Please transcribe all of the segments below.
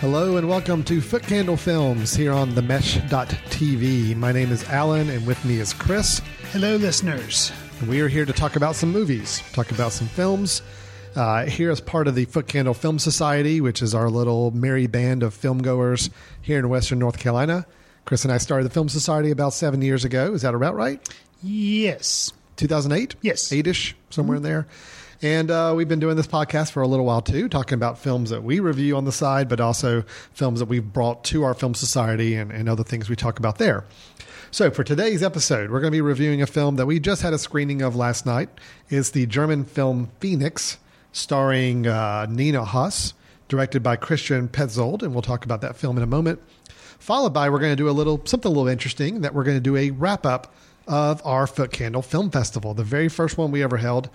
Hello and welcome to Footcandle Films here on themesh.tv. My name is Alan and with me is Chris. Hello, listeners. We are here to talk about some movies, talk about some films. Uh, here as part of the Footcandle Film Society, which is our little merry band of film goers here in Western North Carolina. Chris and I started the Film Society about seven years ago. Is that about right? Yes. 2008? Yes. Eight-ish, somewhere in there. And uh, we've been doing this podcast for a little while too, talking about films that we review on the side, but also films that we've brought to our film society and, and other things we talk about there. So for today's episode, we're going to be reviewing a film that we just had a screening of last night. It's the German film Phoenix, starring uh, Nina Hoss, directed by Christian Petzold, and we'll talk about that film in a moment. Followed by, we're going to do a little something a little interesting that we're going to do a wrap up of our Footcandle Film Festival, the very first one we ever held.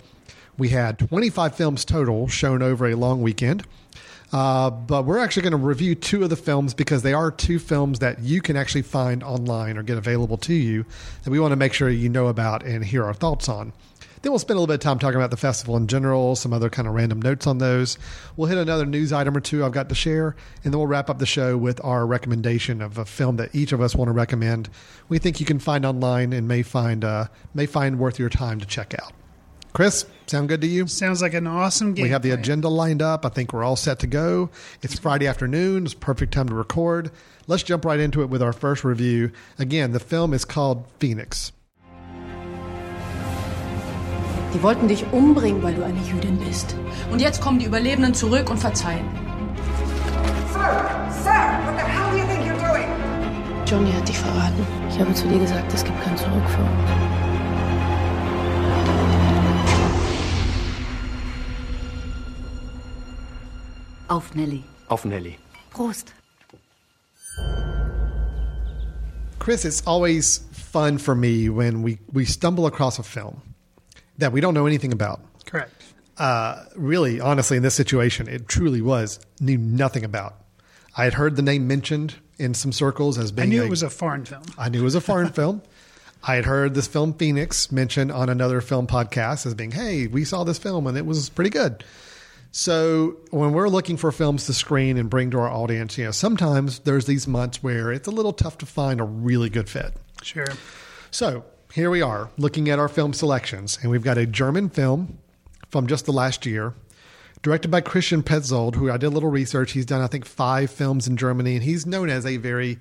We had 25 films total shown over a long weekend. Uh, but we're actually going to review two of the films because they are two films that you can actually find online or get available to you that we want to make sure you know about and hear our thoughts on. Then we'll spend a little bit of time talking about the festival in general, some other kind of random notes on those. We'll hit another news item or two I've got to share, and then we'll wrap up the show with our recommendation of a film that each of us want to recommend. We think you can find online and may find uh, may find worth your time to check out. Chris, sound good to you? Sounds like an awesome game. We have the plan. agenda lined up. I think we're all set to go. It's Friday afternoon. It's perfect time to record. Let's jump right into it with our first review. Again, the film is called Phoenix. Die wollten dich umbringen, weil du eine Jüdin bist. Und jetzt kommen die Überlebenden zurück und verzeihen. Sir! Sir! What the hell do you think you're doing? Johnny hat dich verraten. Ich habe zu dir gesagt, es gibt kein Zurück für Auf Nelly. Auf Nelly. Prost. Chris, it's always fun for me when we, we stumble across a film that we don't know anything about. Correct. Uh, really, honestly, in this situation, it truly was knew nothing about. I had heard the name mentioned in some circles as being. I knew a- it was a foreign film. I knew it was a foreign film. I had heard this film Phoenix mentioned on another film podcast as being, hey, we saw this film and it was pretty good. So when we're looking for films to screen and bring to our audience, you know, sometimes there's these months where it's a little tough to find a really good fit. Sure. So here we are looking at our film selections, and we've got a German film from just the last year, directed by Christian Petzold, who I did a little research. He's done, I think, five films in Germany, and he's known as a very,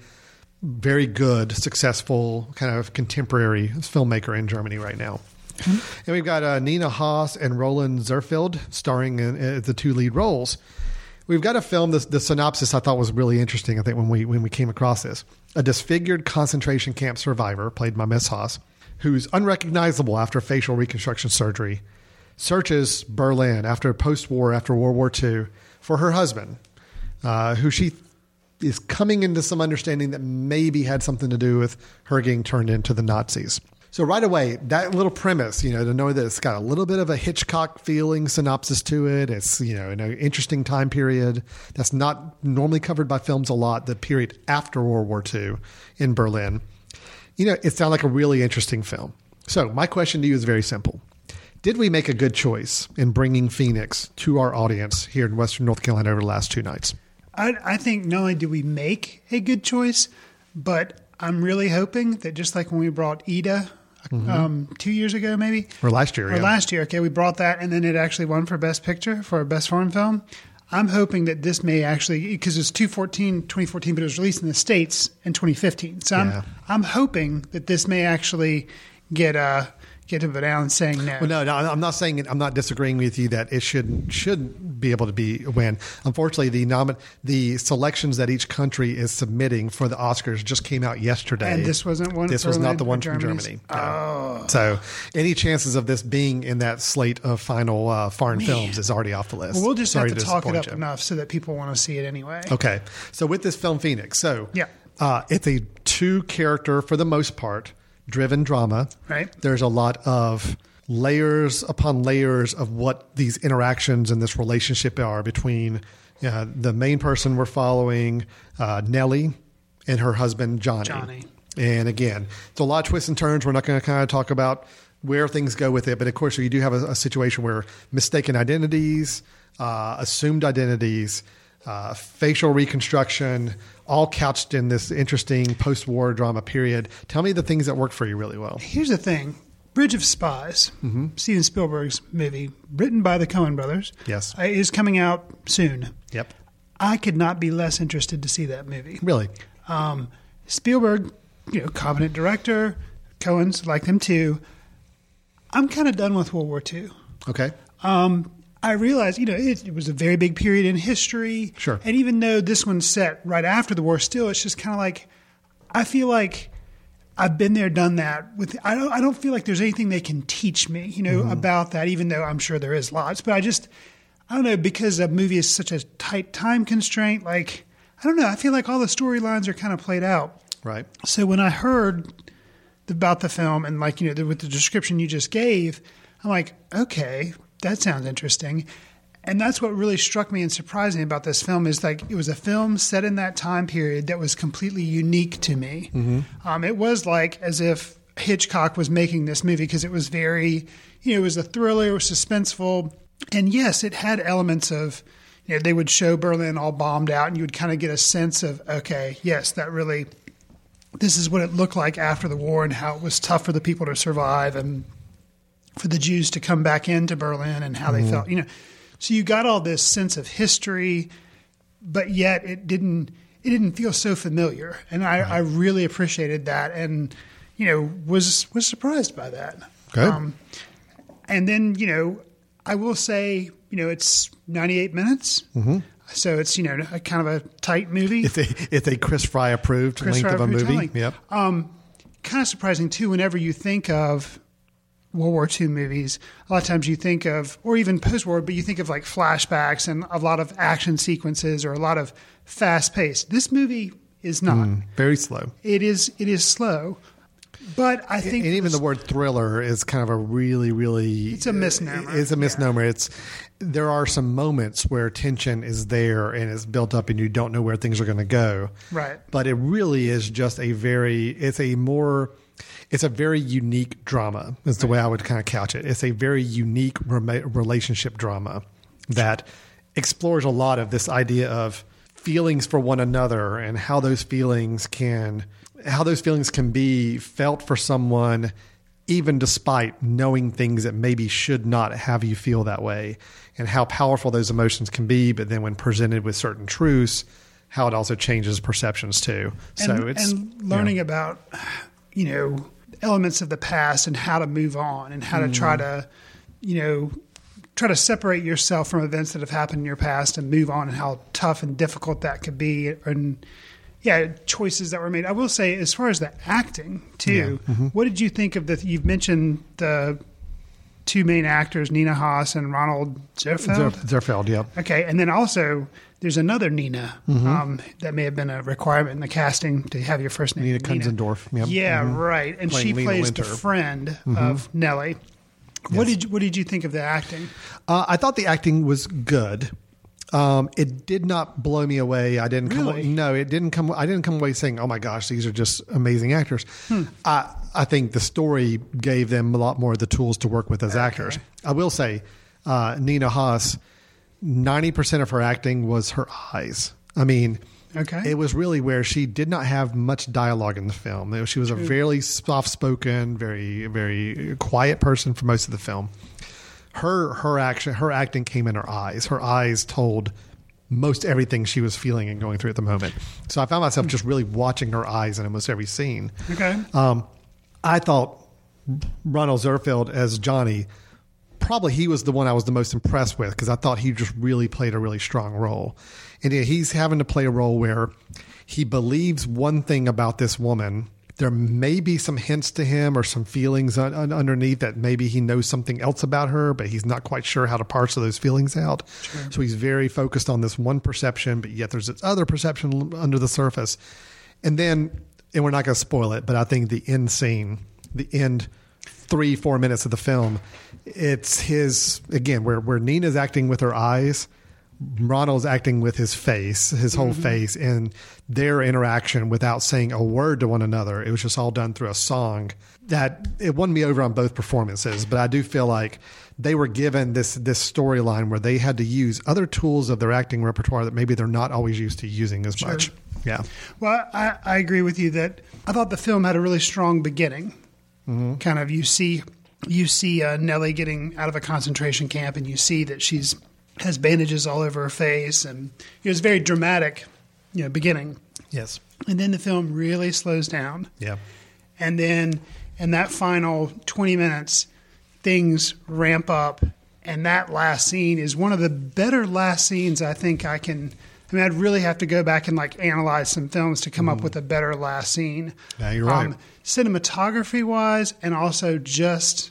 very good, successful kind of contemporary filmmaker in Germany right now. And we've got uh, Nina Hoss and Roland Zehrfeld starring in, in the two lead roles. We've got a film. The, the synopsis I thought was really interesting. I think when we when we came across this, a disfigured concentration camp survivor, played by Miss Hoss, who's unrecognizable after facial reconstruction surgery, searches Berlin after post-war, after World War II, for her husband, uh, who she is coming into some understanding that maybe had something to do with her getting turned into the Nazis. So right away, that little premise, you know, to know that it's got a little bit of a Hitchcock feeling synopsis to it. It's, you know, an interesting time period that's not normally covered by films a lot, the period after World War II in Berlin. You know, it sounded like a really interesting film. So my question to you is very simple. Did we make a good choice in bringing Phoenix to our audience here in Western North Carolina over the last two nights? I, I think not only did we make a good choice, but I'm really hoping that just like when we brought Ida um, two years ago, maybe, Or last year, or yeah. last year, okay, we brought that and then it actually won for Best Picture for Best Foreign Film. I'm hoping that this may actually, because it's 2014, 2014, but it was released in the States in 2015. So Yeah. I'm, I'm hoping that this may actually get uh, get to Vidal and saying no. Well, no, no, I'm not saying I'm not disagreeing with you that it should should be able to be a win. Unfortunately, the nomin- the selections that each country is submitting for the Oscars just came out yesterday. And this wasn't one This was not the one from Germany's? Germany. No. So, any chances of this being in that slate of final uh, foreign films is already off the list. Well, we'll just Sorry have to talk it up you. enough so that people want to see it anyway. Okay. So with this film, Phoenix. So Yeah. uh, it's a two character for the most part driven drama. Right. There's a lot of layers upon layers of what these interactions and this relationship are between uh, the main person we're following, uh, Nellie, and her husband Johnny. Johnny. And again, it's a lot of twists and turns. We're not going to kind of talk about where things go with it, but of course, you do have a, a situation where mistaken identities, uh, assumed identities, uh, facial reconstruction, all couched in this interesting post-war drama period. Tell me the things that work for you really well. Here's the thing Bridge of Spies, Mm-hmm. Steven Spielberg's movie, written by the Coen brothers, Yes. uh, is coming out soon. Yep. I could not be less interested to see that movie. Really. Um, Spielberg, you know, competent director, Coen's like them too. I'm kind of done with World War II. Okay. Um, I realized, you know, it, it was a very big period in history. Sure. And even though this one's set right after the war, still, it's just kind of like, I feel like I've been there, done that. With I don't, I don't feel like there's anything they can teach me, you know, mm-hmm. about that. Even though I'm sure there is lots, but I just, I don't know, because a movie is such a tight time constraint. Like, I don't know. I feel like all the storylines are kind of played out. Right. So when I heard about the film and like you know the, with the description you just gave, I'm like, okay, that sounds interesting. And that's what really struck me and surprised me about this film is like it was a film set in that time period that was completely unique to me. Um, it was like as if Hitchcock was making this movie because it was very, you know, it was a thriller, it was suspenseful, and yes, it had elements of, you know, they would show Berlin all bombed out, and you would kind of get a sense of, okay, yes, that really this is what it looked like after the war and how it was tough for the people to survive and for the Jews to come back into Berlin and how they felt. You know, so you got all this sense of history, but yet it didn't it didn't feel so familiar, and I, I really appreciated that, and you know was was surprised by that. Okay. and then you know I will say you know it's 98 minutes. Mm-hmm. So it's you know a kind of a tight movie. It's a it's a Chris Fry approved Chris length Fry of a movie. Yep. Um, kind of surprising too. Whenever you think of World War II movies, a lot of times you think of, or even post-war, but you think of like flashbacks and a lot of action sequences or a lot of fast pace. This movie is not. Mm, very slow. It is. It is slow, but I think and even the word thriller is kind of a really, really It's a misnomer. It's a misnomer. It's there are some moments where tension is there and it's built up, and you don't know where things are going to go. Right. But it really is just a very. It's a more. It's a very unique drama. Is the way I would kind of couch it. It's a very unique rema- relationship drama that explores a lot of this idea of feelings for one another and how those feelings can how those feelings can be felt for someone even despite knowing things that maybe should not have you feel that way and how powerful those emotions can be but then when presented with certain truths how it also changes perceptions too so it's and learning about you know elements of the past and how to move on and how to try mm-hmm. to you know try to separate yourself from events that have happened in your past and move on and how tough and difficult that could be and yeah choices that were made. I will say as far as the acting too mm-hmm. what did you think of the you've mentioned the two main actors nina hoss and ronald zehrfeld? Zer- Zehrfeld, yeah. Okay, and then also there's another Nina Mm-hmm. um, that may have been a requirement in the casting to have your first name. Nina Kunzendorf, yep. Yeah, Mhm. right, and Playing she Lena plays Winter. Mm-hmm. friend of Nellie. What did you, what did you think of the acting? Uh, I thought the acting was good. Um, it did not blow me away. I didn't come. Really? No, it didn't come. I didn't come away saying, "Oh my gosh, these are just amazing actors." Hmm. I I think the story gave them a lot more of the tools to work with as actors. I will say, uh, Nina Hoss, ninety percent of her acting was her eyes. I mean, Okay. it was really where she did not have much dialogue in the film. She was a very soft spoken, very very quiet person for most of the film her her action her acting came in her eyes her eyes told most everything she was feeling and going through at the moment so i found myself just really watching her eyes in almost every scene Okay. um, i thought ronald zehrfeld as johnny probably he was the one I was the most impressed with because I thought he just really played a really strong role. And yeah, he's having to play a role where he believes one thing about this woman. There may be some hints to him or some feelings un- un- underneath that maybe he knows something else about her, but he's not quite sure how to parse those feelings out. So he's very focused on this one perception, but yet there's this other perception under the surface. And then, and we're not going to spoil it, but I think the end scene, the end three, four minutes of the film, it's his, again, where, where Nina's acting with her eyes, Ronald's acting with his face, his whole mm-hmm. face, and their interaction without saying a word to one another. It was just all done through a song that it won me over on both performances. But I do feel like they were given this this storyline where they had to use other tools of their acting repertoire that maybe they're not always used to using as much. Yeah. Well, I, I agree with you that I thought the film had a really strong beginning. Mm-hmm. Kind of, you see, you see uh, Nellie getting out of a concentration camp, and you see that she's has bandages all over her face, and it was a very dramatic, you know, beginning. Yes. And then the film really slows down, Yeah. and then in that final twenty minutes, things ramp up, and that last scene is one of the better last scenes I think I can. I mean, I'd really have to go back and like analyze some films to come up with a better last scene. Mm. Yeah, you're right. cinematography wise, and also just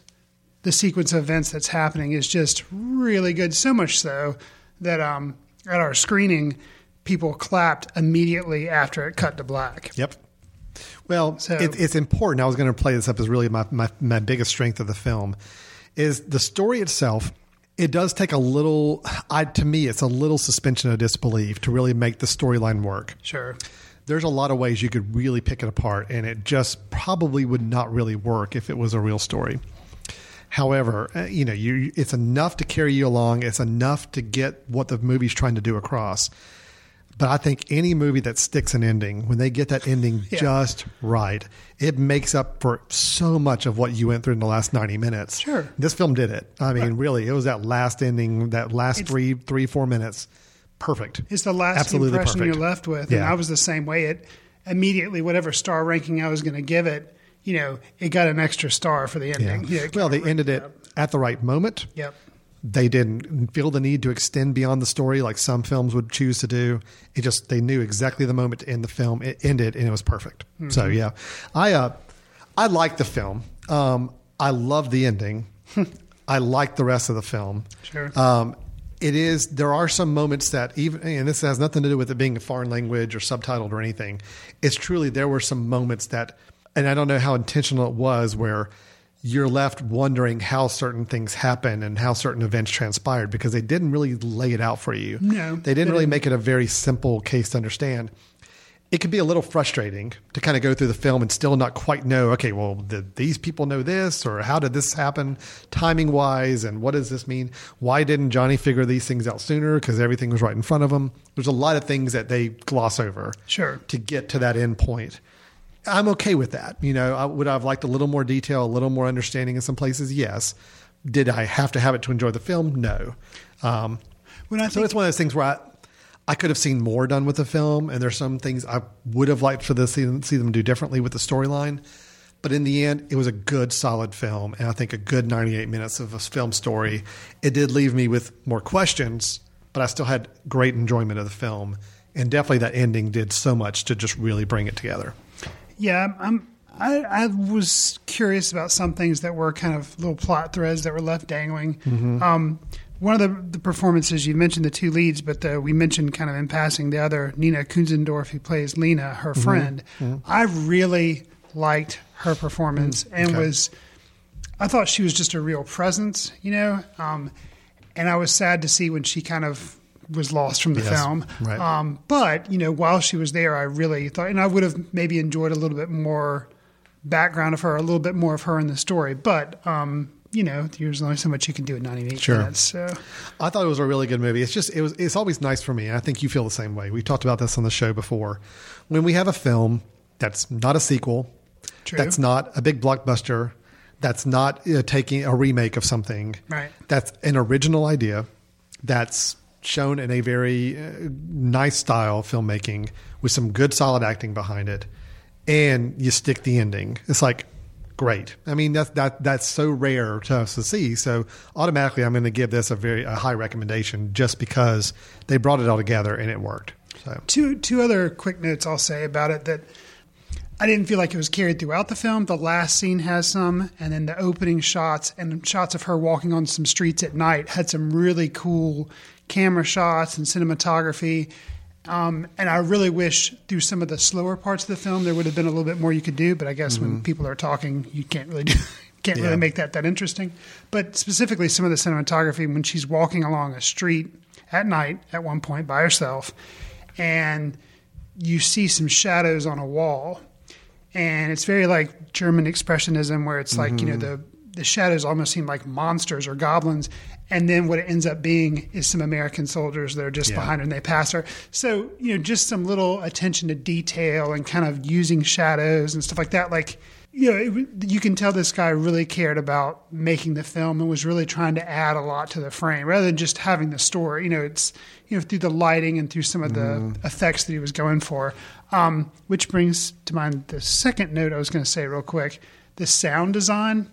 the sequence of events that's happening is just really good. So much so that um, at our screening, people clapped immediately after it cut to black. Yep. Well, So- it, it's important. I was going to play this up as really my, my, my biggest strength of the film is the story itself. It does take a little, I, to me, it's a little suspension of disbelief to really make the storyline work. Sure. There's a lot of ways you could really pick it apart, and it just probably would not really work if it was a real story. However, uh, you know, you it's enough to carry you along. It's enough to get what the movie's trying to do across. But I think any movie that sticks an ending, when they get that ending Yeah. just right, it makes up for so much of what you went through in the last 90 minutes. Sure. This film did it. I mean, really, it was that last ending, that last three, three, four minutes. Perfect. It's the last Absolutely impression perfect. you're left with. And Yeah. I was the same way. It immediately, whatever star ranking I was going to give it, you know, it got an extra star for the ending. Yeah, well, they ended it up. at the right moment. Yep. They didn't feel the need to extend beyond the story like some films would choose to do. It just they knew exactly the moment to end the film. It ended and it was perfect. So Mm-hmm. yeah, I uh, I like the film. Um, I love the ending. I like the rest of the film. Sure. Um, it is. There are some moments that even, and this has nothing to do with it being a foreign language or subtitled or anything. It's truly there were some moments that, and I don't know how intentional it was, where you're left wondering how certain things happen and how certain events transpired because they didn't really lay it out for you. No, they didn't really make it a very simple case to understand. It could be a little frustrating to kind of go through the film and still not quite know, okay, well, did these people know this or how did this happen timing wise and what does this mean? Why didn't Johnny figure these things out sooner? Because everything was right in front of him. There's a lot of things that they gloss over Sure. to get to that end point. I'm okay with that. You know, I, would I have liked a little more detail, a little more understanding in some places? Yes. Did I have to have it to enjoy the film? No. Um, When I so think- it's one of those things where I, I could have seen more done with the film, and there's some things I would have liked for this see, see them do differently with the storyline. But in the end, it was a good, solid film, and I think a good 98 minutes of a film story. It did leave me with more questions, but I still had great enjoyment of the film, and definitely that ending did so much to just really bring it together. Yeah, I'm. I, I was curious about some things that were kind of little plot threads that were left dangling. Mm-hmm. Um, one of the, the performances you mentioned the two leads, but uh, we mentioned kind of in passing the other Nina Kunzendorf who plays Lena, her Mm-hmm. friend. I really liked her performance and okay. was. I thought she was just a real presence, you know, um, and I was sad to see when she kind of was lost from the Yes, film. right. Um, but you know, while she was there, I really thought, and I would have maybe enjoyed a little bit more background of her, a little bit more of her in the story. But um, you know, there's only so much you can do in 98 Sure. minutes. So I thought it was a really good movie. It's just it was it's always nice for me. I think you feel the same way. We've talked about this on the show before. When we have a film that's not a sequel, True. that's not a big blockbuster, that's not uh, taking a remake of something, Right. That's an original idea that's shown in a very uh, nice style filmmaking with some good solid acting behind it, and you stick the ending. It's like great. I mean, that's that that's so rare to to see. So automatically, I'm going to give this a very a high recommendation just because they brought it all together and it worked. So Two two other quick notes I'll say about it that I didn't feel like it was carried throughout the film. The last scene has some, and then the opening shots and shots of her walking on some streets at night had some really cool camera shots and cinematography. Um, and I really wish through some of the slower parts of the film there would have been a little bit more you could do. But I guess when people are talking, you can't really do, can't Yeah. really make that that interesting. But specifically, some of the cinematography when she's walking along a street at night at one point by herself, and you see some shadows on a wall, and it's very like German expressionism, where it's like you know the the shadows almost seem like monsters or goblins, and then what it ends up being is some American soldiers that are just Yeah. behind her and they pass her. So you know, just some little attention to detail and kind of using shadows and stuff like that, like. You know, it, you can tell this guy really cared about making the film and was really trying to add a lot to the frame rather than just having the story. You know, it's you know through the lighting and through some of the effects that he was going for. Um, which brings to mind the second note I was going to say real quick: the sound design.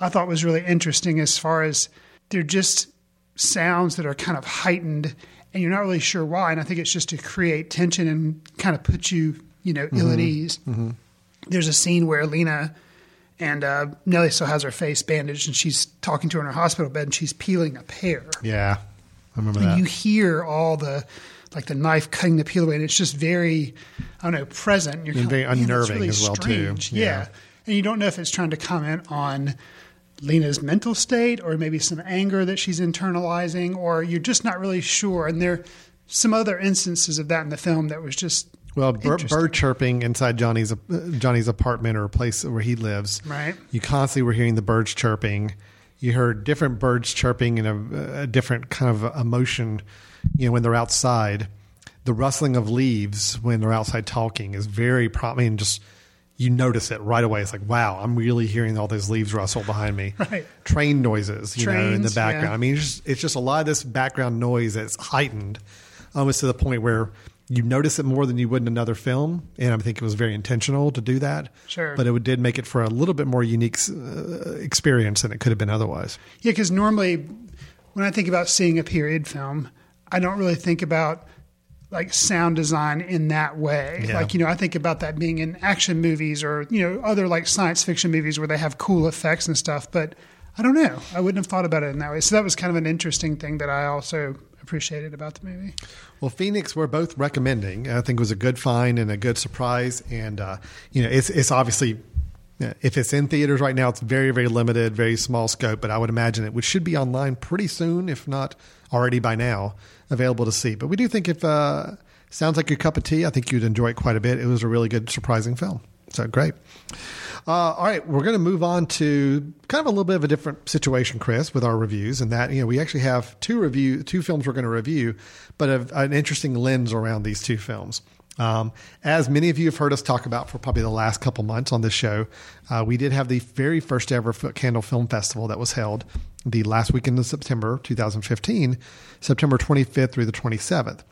I thought was really interesting as far as they're just sounds that are kind of heightened, and you're not really sure why. And I think it's just to create tension and kind of put you, you know, ill at ease. There's a scene where Lena and uh, Nellie still has her face bandaged, and she's talking to her in her hospital bed, and she's peeling a pear. yeah, I remember And that. you hear all the like the knife cutting the peel away, and it's just very, I don't know, present. You're very like, "Man, that's unnerving as well, too." strange." Yeah. Yeah. and you don't know if it's trying to comment on Lena's mental state or maybe some anger that she's internalizing, or you're just not really sure. And there are some other instances of that in the film that was just Well, bir- bird chirping inside Johnny's Johnny's apartment or a place where he lives. Right. You constantly were hearing the birds chirping. You heard different birds chirping in a, a different kind of emotion. You know, when they're outside, the rustling of leaves when they're outside talking is very. Pro- I mean, just you notice it right away. It's like, wow, I'm really hearing all those leaves rustle behind me. Right. Train noises, you know, in the background. yeah. I mean, it's just, it's just a lot of this background noise that's heightened, almost to the point where you notice it more than you would in another film. And I think it was very intentional to do that. Sure. But it did make it for a little bit more unique uh, experience than it could have been otherwise. Yeah, because normally when I think about seeing a period film, I don't really think about like sound design in that way. Yeah. Like, you know, I think about that being in action movies or, you know, other like science fiction movies where they have cool effects and stuff. But I don't know. I wouldn't have thought about it in that way. So that was kind of an interesting thing that I also appreciated about the movie. Well, Phoenix, we're both recommending. I think it was a good find and a good surprise. And, uh, you know, it's, it's obviously, if it's in theaters right now, it's very, very limited, very small scope. But I would imagine it which should be online pretty soon, if not already by now, available to see. But we do think if uh, sounds like your cup of tea, I think you'd enjoy it quite a bit. It was a really good, surprising film. So great. Uh, all right, we're going to move on to kind of a little bit of a different situation, Chris, with our reviews, and that you know we actually have two review two films we're going to review, but a, an interesting lens around these two films. Um, as many of you have heard us talk about for probably the last couple months on this show, uh, we did have the very first ever Footcandle Film Festival that was held the last weekend of September 2015, September 25th through the 27th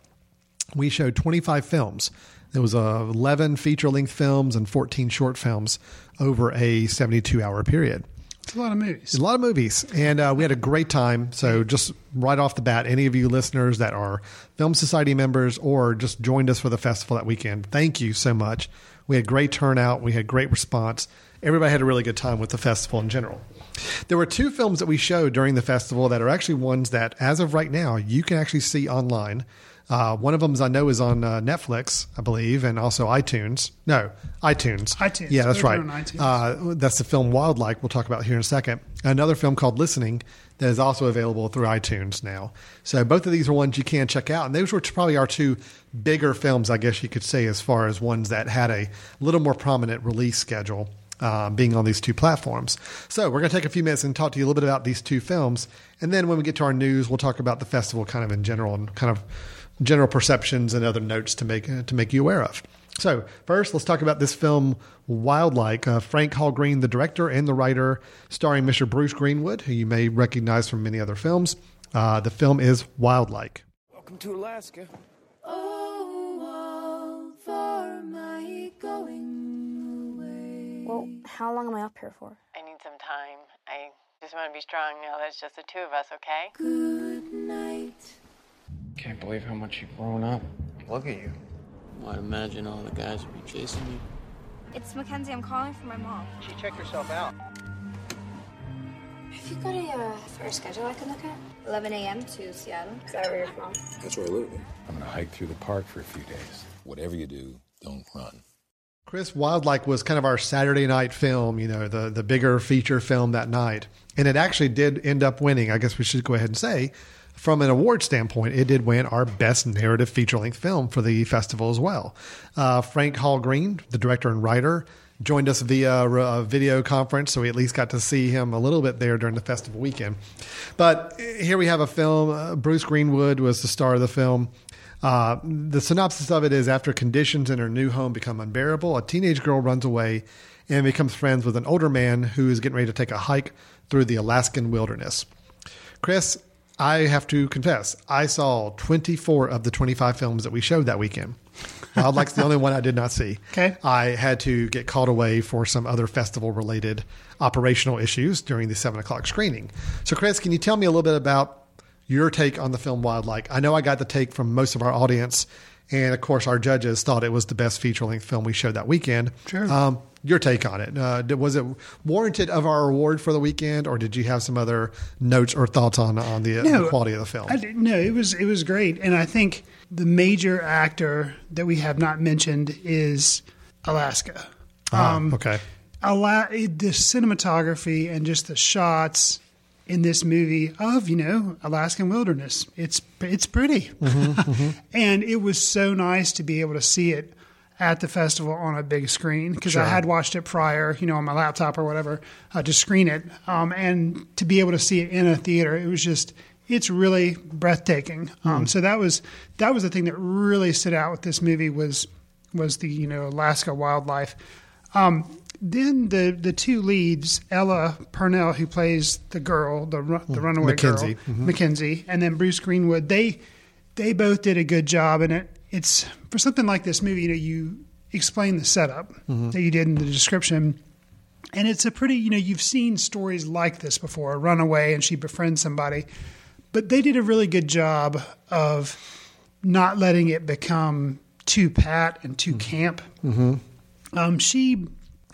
we showed 25 films. There was uh, 11 feature-length films and 14 short films over a 72-hour period. It's a lot of movies. A lot of movies, and uh, we had a great time. So, just right off the bat, any of you listeners that are Film Society members or just joined us for the festival that weekend, thank you so much. We had great turnout. We had great response. Everybody had a really good time with the festival in general. There were two films that we showed during the festival that are actually ones that, as of right now, you can actually see online. Uh, one of them, I know, is on uh, Netflix, I believe, and also iTunes. No, iTunes. iTunes. Yeah, that's Those are right. Uh, that's the film Wildlike. We'll talk about here in a second. Another film called Listening that is also available through iTunes now. So both of these are ones you can check out, and those were probably our two bigger films, I guess you could say, as far as ones that had a little more prominent release schedule. Uh, being on these two platforms. So, we're going to take a few minutes and talk to you a little bit about these two films. And then when we get to our news, we'll talk about the festival kind of in general and kind of general perceptions and other notes to make, uh, to make you aware of. So, first, let's talk about this film, Wildlike. Uh, Frank Hall Green, the director and the writer, starring Mr. Bruce Greenwood, who you may recognize from many other films. Uh, the film is Wildlike. Welcome to Alaska. Well, how long am I up here for? I need some time. I just want to be strong now that it's just the two of us, okay? Can't believe how much you've grown up. Look at you. I'd imagine all the guys would be chasing you. It's Mackenzie. I'm calling for my mom. She check yourself out. Have you got a uh, fair schedule I can look at? 11 a.m. to Seattle. Is that where you're from? That's where I live. I'm gonna hike through the park for a few days. Whatever you do, don't run. Chris Wildlike was kind of our Saturday night film, you know, the the bigger feature film that night, and it actually did end up winning. I guess we should go ahead and say, from an award standpoint, it did win our best narrative feature length film for the festival as well. Uh, Frank Hall Green, the director and writer, joined us via a video conference, so we at least got to see him a little bit there during the festival weekend. But here we have a film. Uh, Bruce Greenwood was the star of the film. Uh, the synopsis of it is after conditions in her new home become unbearable, a teenage girl runs away and becomes friends with an older man who is getting ready to take a hike through the Alaskan wilderness. Chris, I have to confess, I saw 24 of the 25 films that we showed that weekend. Wildlike's the only one I did not see. Okay. I had to get called away for some other festival related operational issues during the seven o'clock screening. So, Chris, can you tell me a little bit about your take on the film Wildlike? I know I got the take from most of our audience, and of course, our judges thought it was the best feature length film we showed that weekend. Sure. Um, your take on it. Uh, was it warranted of our award for the weekend, or did you have some other notes or thoughts on on the, uh, the quality of the film? I no, it was it was great, and I think the major actor that we have not mentioned is Alaska. Ah, Um, okay. Ala- the cinematography and just the shots in this movie of you know Alaskan wilderness. It's it's pretty, and it was so nice to be able to see it at the festival on a big screen because Sure. I had watched it prior, you know, on my laptop or whatever uh, to screen it, um, and to be able to see it in a theater, it was just it's really breathtaking. Um, so that was that was the thing that really stood out with this movie was was the you know Alaska wildlife. Um, then the the two leads, Ella Purnell, who plays the girl, the the runaway Mackenzie. girl, Mhm. Mackenzie, and then Bruce Greenwood. They they both did a good job, in it it's for something like this movie. You know, you explain the setup Mhm. that you did in the description, and it's a pretty you know you've seen stories like this before. A runaway, and she befriends somebody, but they did a really good job of not letting it become too pat and too camp. Mm-hmm. Um, she,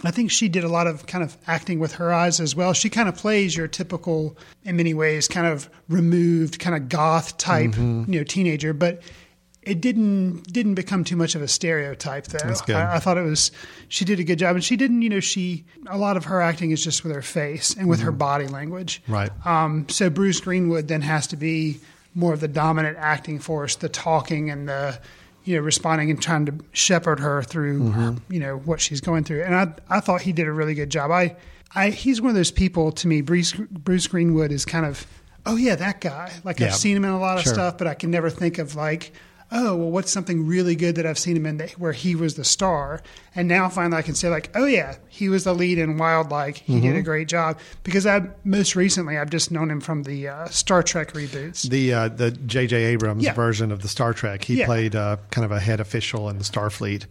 I think she did a lot of kind of acting with her eyes as well. She kind of plays your typical, in many ways, kind of removed, kind of goth type, Mhm. you know, teenager. But it didn't didn't become too much of a stereotype though. I, I thought it was she did a good job, and she didn't. You know, she a lot of her acting is just with her face and with her Mhm. body language. Right. Um, so Bruce Greenwood then has to be more of the dominant acting force, the talking and the you know responding and trying to shepherd her through Mhm. you know what she's going through. And I I thought he did a really good job. I I he's one of those people to me. Bruce Bruce Greenwood is kind of oh yeah that guy. Like Yeah. I've seen him in a lot of Sure. stuff, but I can never think of like. Oh well, what's something really good that I've seen him in that, where he was the star, and now finally I can say like, oh yeah, he was the lead in Wildlike. He did Mhm. a great job because I most recently I've just known him from the uh, Star Trek reboots. The uh, the J.J. Abrams Yeah. version of the Star Trek. He Yeah. played uh, kind of a head official in the Starfleet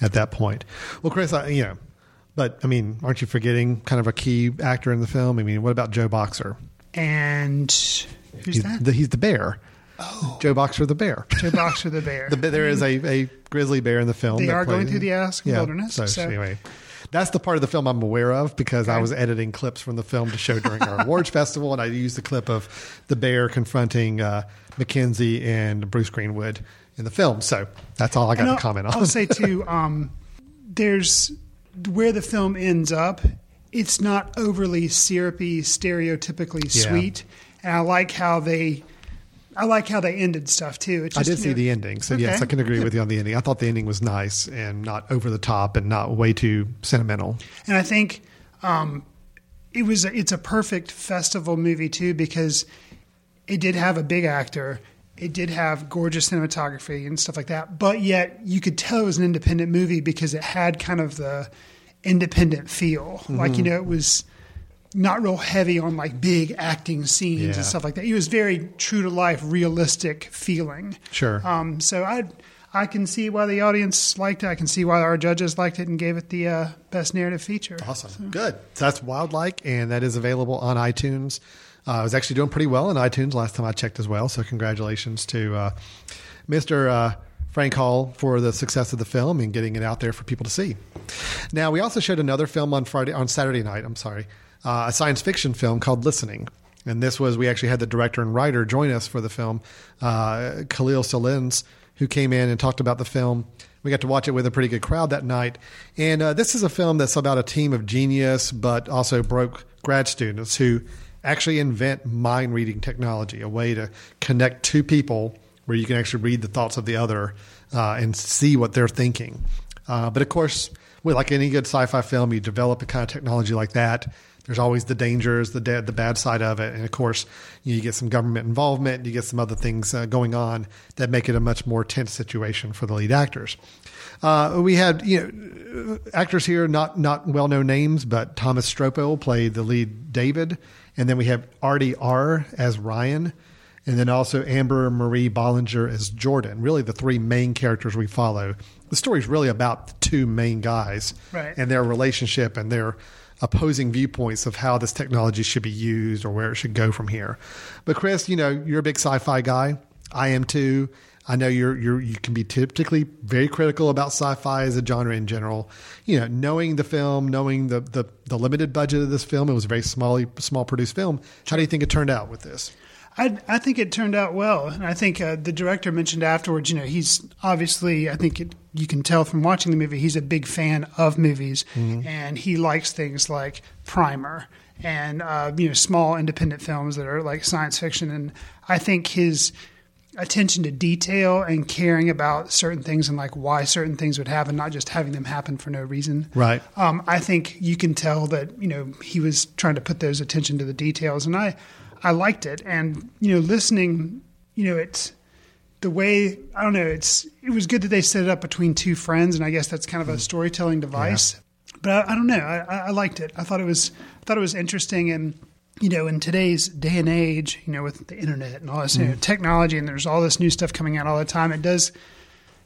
at that point. Well, Chris, I, you know, but I mean, aren't you forgetting kind of a key actor in the film? I mean, what about Joe Boxer? and who's he's that? The, he's the bear. Oh, Joe Boxer, the bear. Joe Boxer the bear. The, there is a, a grizzly bear in the film. They are going through the Alaskan Yeah, wilderness, So, so- anyway, that's the part of the film I'm aware of because I was editing clips from the film to show during our awards festival, and I used the clip of the bear confronting uh, Mackenzie and Bruce Greenwood in the film. So that's all I got to comment on. I'll say too, um, there's where the film ends up. It's not overly syrupy, stereotypically Yeah. sweet, and I like how they. I like how they ended stuff too. It's I just, did you see know- the ending, so yes, I can agree with you on the ending. I thought the ending was nice and not over the top and not way too sentimental. And I think um, it was a, it's a perfect festival movie too because it did have a big actor, it did have gorgeous cinematography and stuff like that, but yet you could tell it was an independent movie because it had kind of the independent feel. Like you Mhm. know, it was not real heavy on like big acting scenes Yeah. and stuff like that. It was very true to life, realistic feeling. Sure. Um, so I I can see why the audience liked it. I can see why our judges liked it and gave it the uh, best narrative feature. Awesome. So. Good. So that's Wildlike, and that is available on iTunes. Uh, I was actually doing pretty well in iTunes last time I checked as well. So congratulations to uh, Mr. Uh, Frank Hall for the success of the film and getting it out there for people to see. Now we also showed another film on Friday on Saturday night. I'm sorry, uh, a science fiction film called Listening. And this was we actually had the director and writer join us for the film, uh, Khalil Sullins who came in and talked about the film. We got to watch it with a pretty good crowd that night. And uh, this is a film that's about a team of genius, but also broke grad students who actually invent mind reading technology, a way to connect two people where you can actually read the thoughts of the other uh, and see what they're thinking. Uh, but of course, with like any good sci fi film, you develop a kind of technology like that there's always the dangers, the the bad side of it, and of course, you get some government involvement, you get some other things uh, going on that make it a much more tense situation for the lead actors. Uh, we had you know actors here, not not well known names, but Thomas Stroppel played the lead David, and then we have Artie Ahr as Ryan, and then also Amber Marie Bollinger as Jordan. Really, the three main characters we follow. The story is really about the two main guys right. and their relationship and their opposing viewpoints of how this technology should be used or where it should go from here. But Chris, you know, you're a big sci-fi guy. I am too. I know you're you're you can be typically very critical about sci-fi as a genre in general. You know, knowing the film, knowing the the, the limited budget of this film, it was a very small small produced film. How do you think it turned out with this? I, I think it turned out well. And I think uh, the director mentioned afterwards, you know, he's obviously, I think it, you can tell from watching the movie, he's a big fan of movies mm-hmm. and he likes things like Primer and, uh, you know, small independent films that are like science fiction. And I think his attention to detail and caring about certain things and like why certain things would happen, not just having them happen for no reason. Right. Um, I think you can tell that, you know, he was trying to put those attention to the details. And I, I liked it, and you know, listening, you know, it's the way I don't know. It's it was good that they set it up between two friends, and I guess that's kind of a mm-hmm. storytelling device. Yeah. But I, I, don't know. I, I liked it. I thought it was I thought it was interesting, and you know, in today's day and age, you know, with the internet and all this mm. you know, mm-hmm. technology, and there's all this new stuff coming out all the time, it does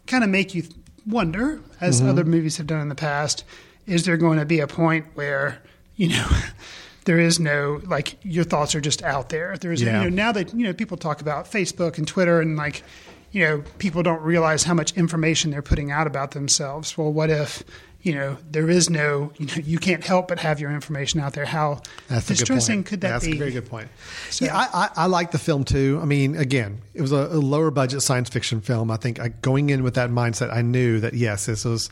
kind of make you wonder, as mm-hmm. other movies have done in the past, is there going to be a point where you know there is no like your thoughts are just out there. There's yeah. you know now that you know people talk about Facebook and Twitter and like you know people don't realize how much information they're putting out about themselves. Well, what if you know there is no you know you can't help but have your information out there? How That's distressing could that That's be? That's a very good point. So, yeah, I, I, I like the film too. I mean, again, it was a, a lower budget science fiction film. I think I, going in with that mindset, I knew that yes, this was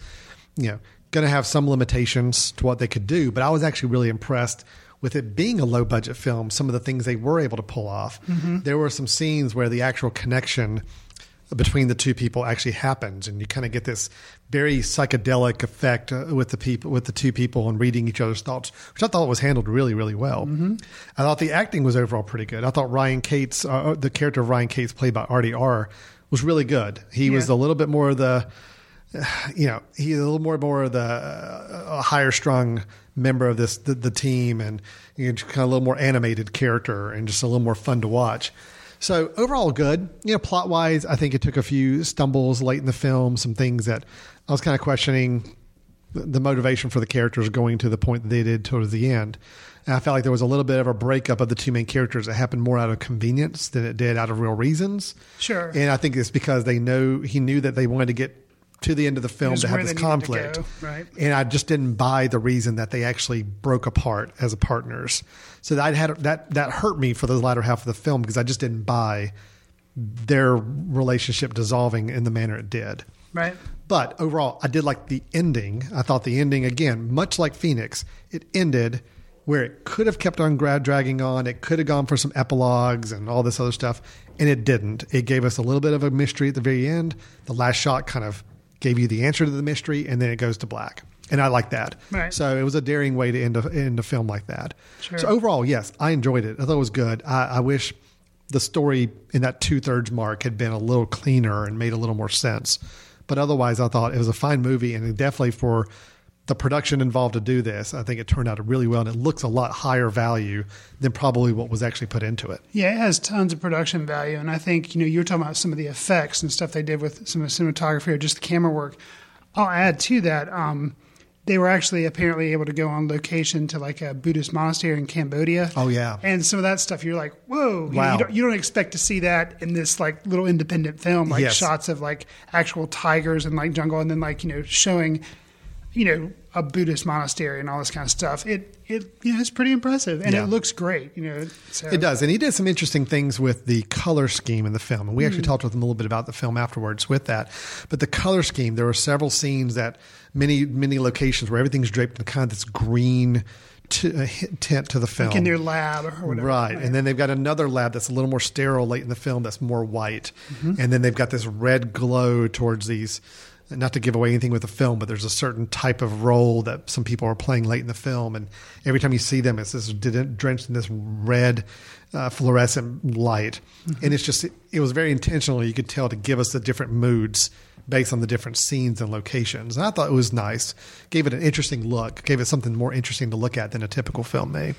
you know going to have some limitations to what they could do, but I was actually really impressed with it being a low budget film, some of the things they were able to pull off. Mm-hmm. There were some scenes where the actual connection between the two people actually happens, and you kind of get this very psychedelic effect uh, with the people, with the two people, and reading each other's thoughts, which I thought was handled really, really well. Mm-hmm. I thought the acting was overall pretty good. I thought Ryan Cates, uh, uh the character of Ryan Cates, played by Artie Ahr, was really good. He yeah. was a little bit more of the, you know, he's a little more more of the uh, higher strung member of this the, the team and you know, kind of a little more animated character and just a little more fun to watch. So overall, good. You know, plot wise, I think it took a few stumbles late in the film, some things that I was kind of questioning the motivation for the characters going to the point that they did towards the end. And I felt like there was a little bit of a breakup of the two main characters that happened more out of convenience than it did out of real reasons. Sure. And I think it's because they know he knew that they wanted to get to the end of the film to have this conflict. To right. And I just didn't buy the reason that they actually broke apart as partners. So that had that that hurt me for the latter half of the film because I just didn't buy their relationship dissolving in the manner it did. Right. But overall, I did like the ending. I thought the ending again, much like Phoenix, it ended where it could have kept on grad dragging on. It could have gone for some epilogues and all this other stuff, and it didn't. It gave us a little bit of a mystery at the very end. The last shot kind of gave you the answer to the mystery, and then it goes to black. And I like that. Right. So it was a daring way to end a, end a film like that. Sure. So overall, yes, I enjoyed it. I thought it was good. I, I wish the story in that two thirds mark had been a little cleaner and made a little more sense. But otherwise, I thought it was a fine movie, and definitely for the production involved to do this, I think it turned out really well, and it looks a lot higher value than probably what was actually put into it. Yeah, it has tons of production value, and I think you know you're talking about some of the effects and stuff they did with some of the cinematography or just the camera work. I'll add to that. Um, they were actually apparently able to go on location to like a Buddhist monastery in Cambodia. Oh yeah, and some of that stuff you're like, whoa! You, wow. you, don't, you don't expect to see that in this like little independent film, like Yes. shots of like actual tigers and like jungle, and then like you know showing, you know, a Buddhist monastery and all this kind of stuff. It it you know it's pretty impressive and Yeah. it looks great. You know, so It does, and he did some interesting things with the color scheme in the film, and we actually Mhm. talked with him a little bit about the film afterwards with that. But the color scheme, there were several scenes that many many locations where everything's draped in kind of this green t- uh, tint to the film, like in their lab or whatever. Right. And then they've got another lab that's a little more sterile late in the film that's more white. Mhm. And then they've got this red glow towards these, not to give away anything with the film, but there's a certain type of role that some people are playing late in the film. And every time you see them, it's this drenched in this red uh, fluorescent light. And it's just, it was very intentional. You could tell to give us the different moods based on the different scenes and locations. And I thought it was nice. Gave it an interesting look, gave it something more interesting to look at than a typical film may.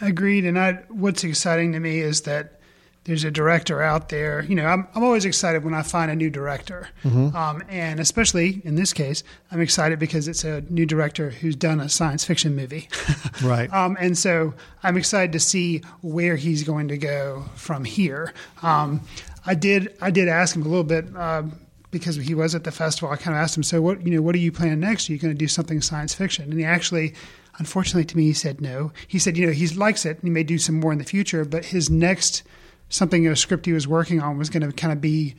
Agreed. And I, what's exciting to me is that there's a director out there. You know, I'm, I'm always excited when I find a new director. Mhm. Um, and especially in this case, I'm excited because it's a new director who's done a science fiction movie. Right. Um, and so I'm excited to see where he's going to go from here. Um, I did I did ask him a little bit um, because he was at the festival. I kind of asked him, so what you know, what are you planning next? Are you going to do something science fiction? And he actually, unfortunately to me, he said no. He said you know he likes it and he may do some more in the future, but his next something a script he was working on was going to kind of be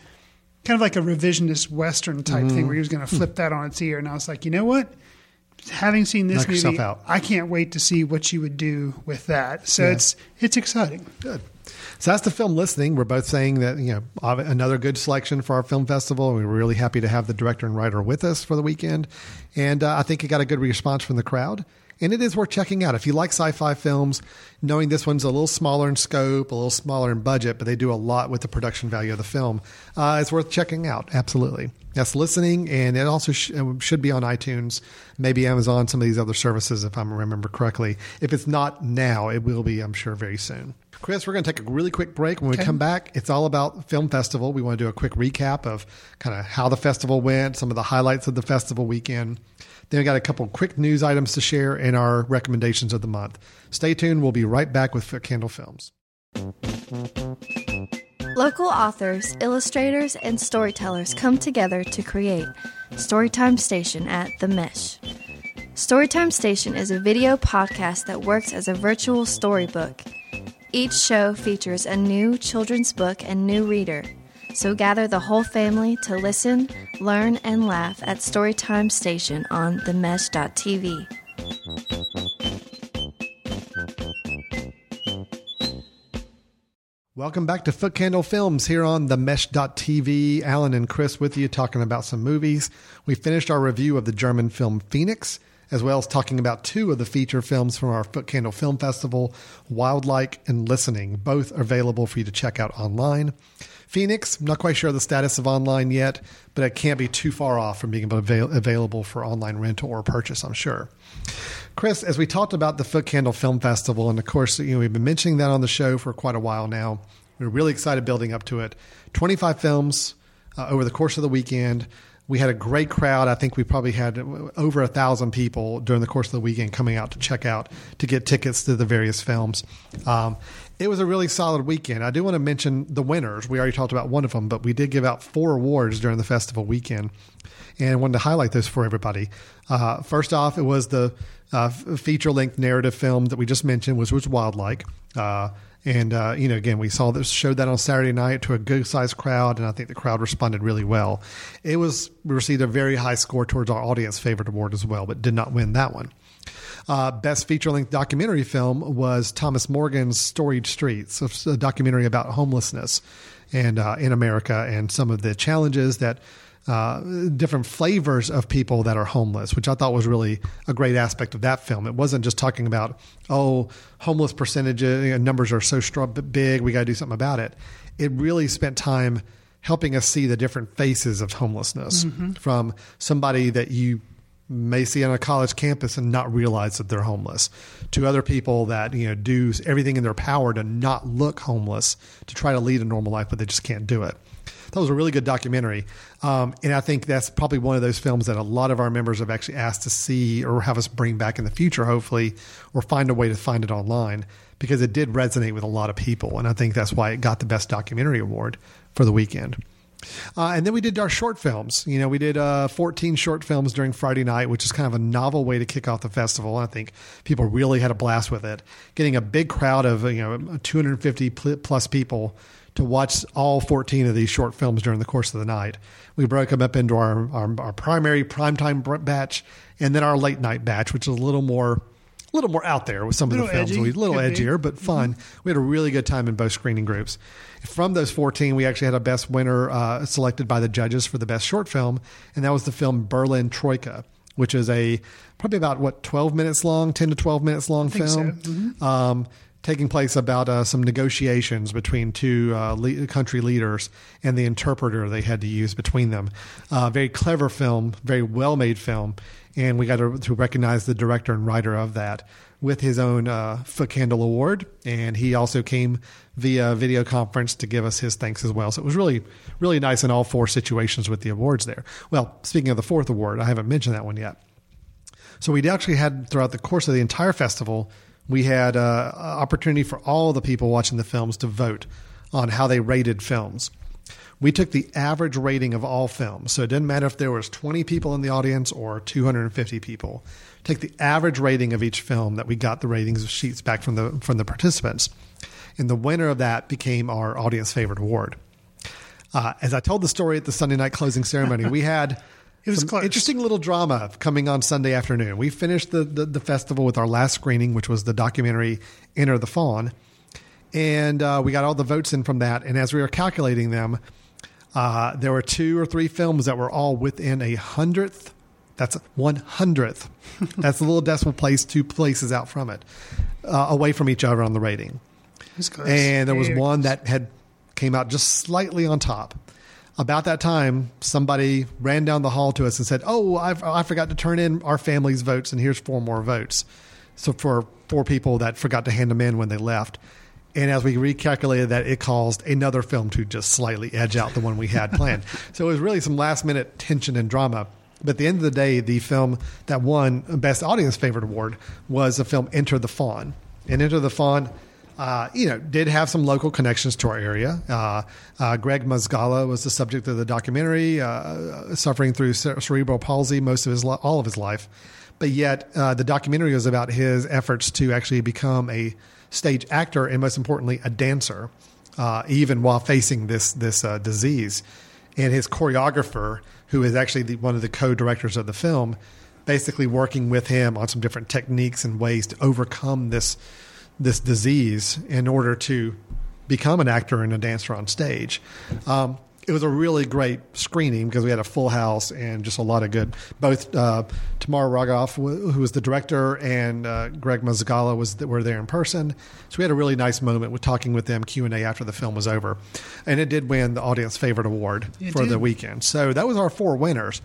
kind of like a revisionist western type Mhm. thing where he was going to flip that on its ear. And I was like, you know what? Having seen this Knock movie. I can't wait to see what you would do with that. So Yeah. it's it's exciting. Good. So that's the film listening. We're both saying that you know another good selection for our film festival. We were really happy to have the director and writer with us for the weekend, and uh, I think it got a good response from the crowd. And it is worth checking out if you like sci-fi films. Knowing this one's a little smaller in scope, a little smaller in budget, but they do a lot with the production value of the film. Uh, it's worth checking out. Absolutely. That's listening, and it also sh- it should be on iTunes, maybe Amazon, some of these other services, if I remember correctly. If it's not now, it will be, I'm sure, very soon. Chris, we're going to take a really quick break. When we Okay. come back, it's all about Film Festival. We want to do a quick recap of kind of how the festival went, some of the highlights of the festival weekend. Then we got a couple quick news items to share and our recommendations of the month. Stay tuned. We'll be right back with Footcandle Films. Local authors, illustrators, and storytellers come together to create Storytime Station at The Mesh. Storytime Station is a video podcast that works as a virtual storybook. Each show features a new children's book and new reader. So gather the whole family to listen, learn, and laugh at Storytime Station on themesh.tv. Welcome back to Footcandle Films here on the Mesh.tv. Alan and Chris with you talking about some movies. We finished our review of the German film Phoenix, as well as talking about two of the feature films from our Footcandle Film Festival, Wildlike and Listening. Both available for you to check out online. Phoenix, I'm not quite sure of the status of online yet, but it can't be too far off from being avail- available for online rental or purchase, I'm sure. Chris, as we talked about the Footcandle Film Festival, and of course, you know, we've been mentioning that on the show for quite a while now. We're really excited building up to it. 25 films uh, over the course of the weekend. We had a great crowd. I think we probably had over a thousand people during the course of the weekend coming out to check out to get tickets to the various films. Um, it was a really solid weekend. I do want to mention the winners. We already talked about one of them, but we did give out four awards during the festival weekend and wanted to highlight those for everybody. Uh, first off, it was the uh, feature length narrative film that we just mentioned, which was Wildlike. Uh, and uh, you know, again, we saw this showed that on Saturday night to a good sized crowd, and I think the crowd responded really well. It was we received a very high score towards our audience favorite award as well, but did not win that one. Uh, best feature length documentary film was Thomas Morgan's Storied Streets, a documentary about homelessness and uh, in America and some of the challenges that uh, different flavors of people that are homeless, which I thought was really a great aspect of that film. It wasn't just talking about, oh, homeless percentages, you know, numbers are so big, we got to do something about it. It really spent time helping us see the different faces of homelessness Mhm. from somebody that you may see on a college campus and not realize that they're homeless. To other people that you know do everything in their power to not look homeless, to try to lead a normal life, but they just can't do it. That was a really good documentary, um, and I think that's probably one of those films that a lot of our members have actually asked to see or have us bring back in the future, hopefully, or find a way to find it online because it did resonate with a lot of people, and I think that's why it got the best documentary award for the weekend. Uh, and then we did our short films. You know, we did uh, 14 short films during Friday night, which is kind of a novel way to kick off the festival. I think people really had a blast with it. Getting a big crowd of, you know, 250 plus people to watch all 14 of these short films during the course of the night. We broke them up into our, our, our primary primetime batch and then our late night batch, which is a little more a little more out there with some of the films. Edgy, a little edgier, but fun. Mm-hmm. We had a really good time in both screening groups. From those 14, we actually had a best winner uh, selected by the judges for the best short film, and that was the film Berlin Troika, which is a probably about what 12 minutes long, 10 to 12 minutes long film. So. Mm-hmm. Um, taking place about uh, some negotiations between two uh, le- country leaders and the interpreter they had to use between them. Uh, very clever film, very well made film, and we got to, to, recognize the director and writer of that with his own uh, Footcandle Award, and he also came via video conference to give us his thanks as well. So it was really, really nice in all four situations with the awards there. Well, speaking of the fourth award, I haven't mentioned that one yet. So we actually had throughout the course of the entire festival, we had uh, opportunity for all the people watching the films to vote on how they rated films. We took the average rating of all films, so it didn't matter if there was 20 people in the audience or 250 people. Take the average rating of each film that we got the ratings sheets back from the from the participants and the winner of that became our audience favorite award. Uh, as I told the story at the Sunday night closing ceremony, we had it was some interesting little drama coming on Sunday afternoon. We finished the, the, the festival with our last screening, which was the documentary Enter the Fawn, and uh, we got all the votes in from that. And as we were calculating them, uh, there were two or three films that were all within a hundredth. That's one hundredth. that's a little decimal place, two places out from it, uh, away from each other on the rating and there was one that had came out just slightly on top. About that time, somebody ran down the hall to us and said, "Oh, I've, I forgot to turn in our family's votes, and here's four more votes." So for four people that forgot to hand them in when they left. And as we recalculated that, it caused another film to just slightly edge out the one we had planned. so it was really some last minute tension and drama. But at the end of the day, the film that won Best Audience Favorite Award was the film Enter the Fawn. And Enter the Fawn uh, you know, did have some local connections to our area. Uh, uh, Gregg Mozgala was the subject of the documentary, uh, suffering through cerebral palsy most of his all of his life, but yet uh, the documentary was about his efforts to actually become a stage actor and, most importantly, a dancer, uh, even while facing this this disease. And his choreographer, who is actually the, one of the co-directors of the film, basically working with him on some different techniques and ways to overcome this this disease in order to become an actor and a dancer on stage. Um, it was a really great screening because we had a full house and just a lot of good. Both uh, Tamar Rogoff, who was the director, and uh, Gregg Mozgala was were there in person. So we had a really nice moment with talking with them Q and A after the film was over, and it did win the audience favorite award it for did. the weekend. So that was our four winners.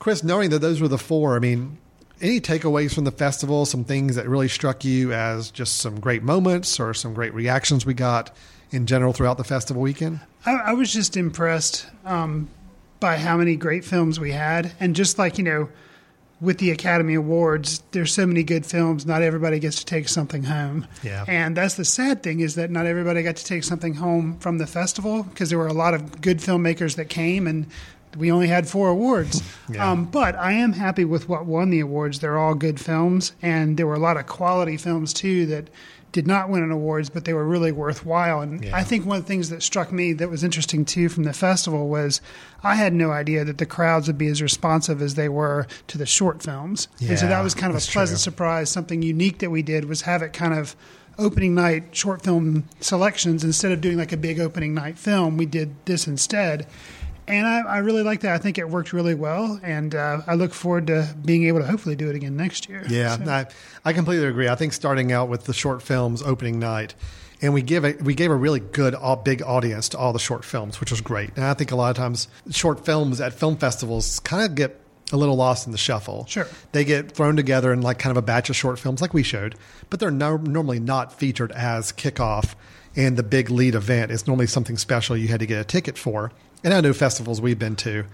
Chris, knowing that those were the four, I mean, any takeaways from the festival? Some things that really struck you as just some great moments or some great reactions we got in general throughout the festival weekend? I, I was just impressed um, by how many great films we had, and just like you know, with the Academy Awards, there's so many good films. Not everybody gets to take something home. Yeah. And that's the sad thing is that not everybody got to take something home from the festival because there were a lot of good filmmakers that came and we only had four awards. Yeah. Um, but I am happy with what won the awards. They're all good films, and there were a lot of quality films too that did not win an awards, but they were really worthwhile. And Yeah. I think one of the things that struck me that was interesting too from the festival was I had no idea that the crowds would be as responsive as they were to the short films. and so that was kind of a pleasant true. surprise. Something unique that we did was have it kind of opening night short film selections instead of doing like a big opening night film. We did this instead. And I, I really like that. I think it worked really well, and uh, I look forward to being able to hopefully do it again next year. Yeah, So- I, I completely agree. I think starting out with the short films opening night, and we give it, we gave a really good, all, big audience to all the short films, which was great. And I think a lot of times short films at film festivals kind of get a little lost in the shuffle. Sure. They get thrown together in like kind of a batch of short films like we showed, but they're no, normally not featured as kickoff and the big lead event. It's normally something special you had to get a ticket for. And I know festivals we've been to,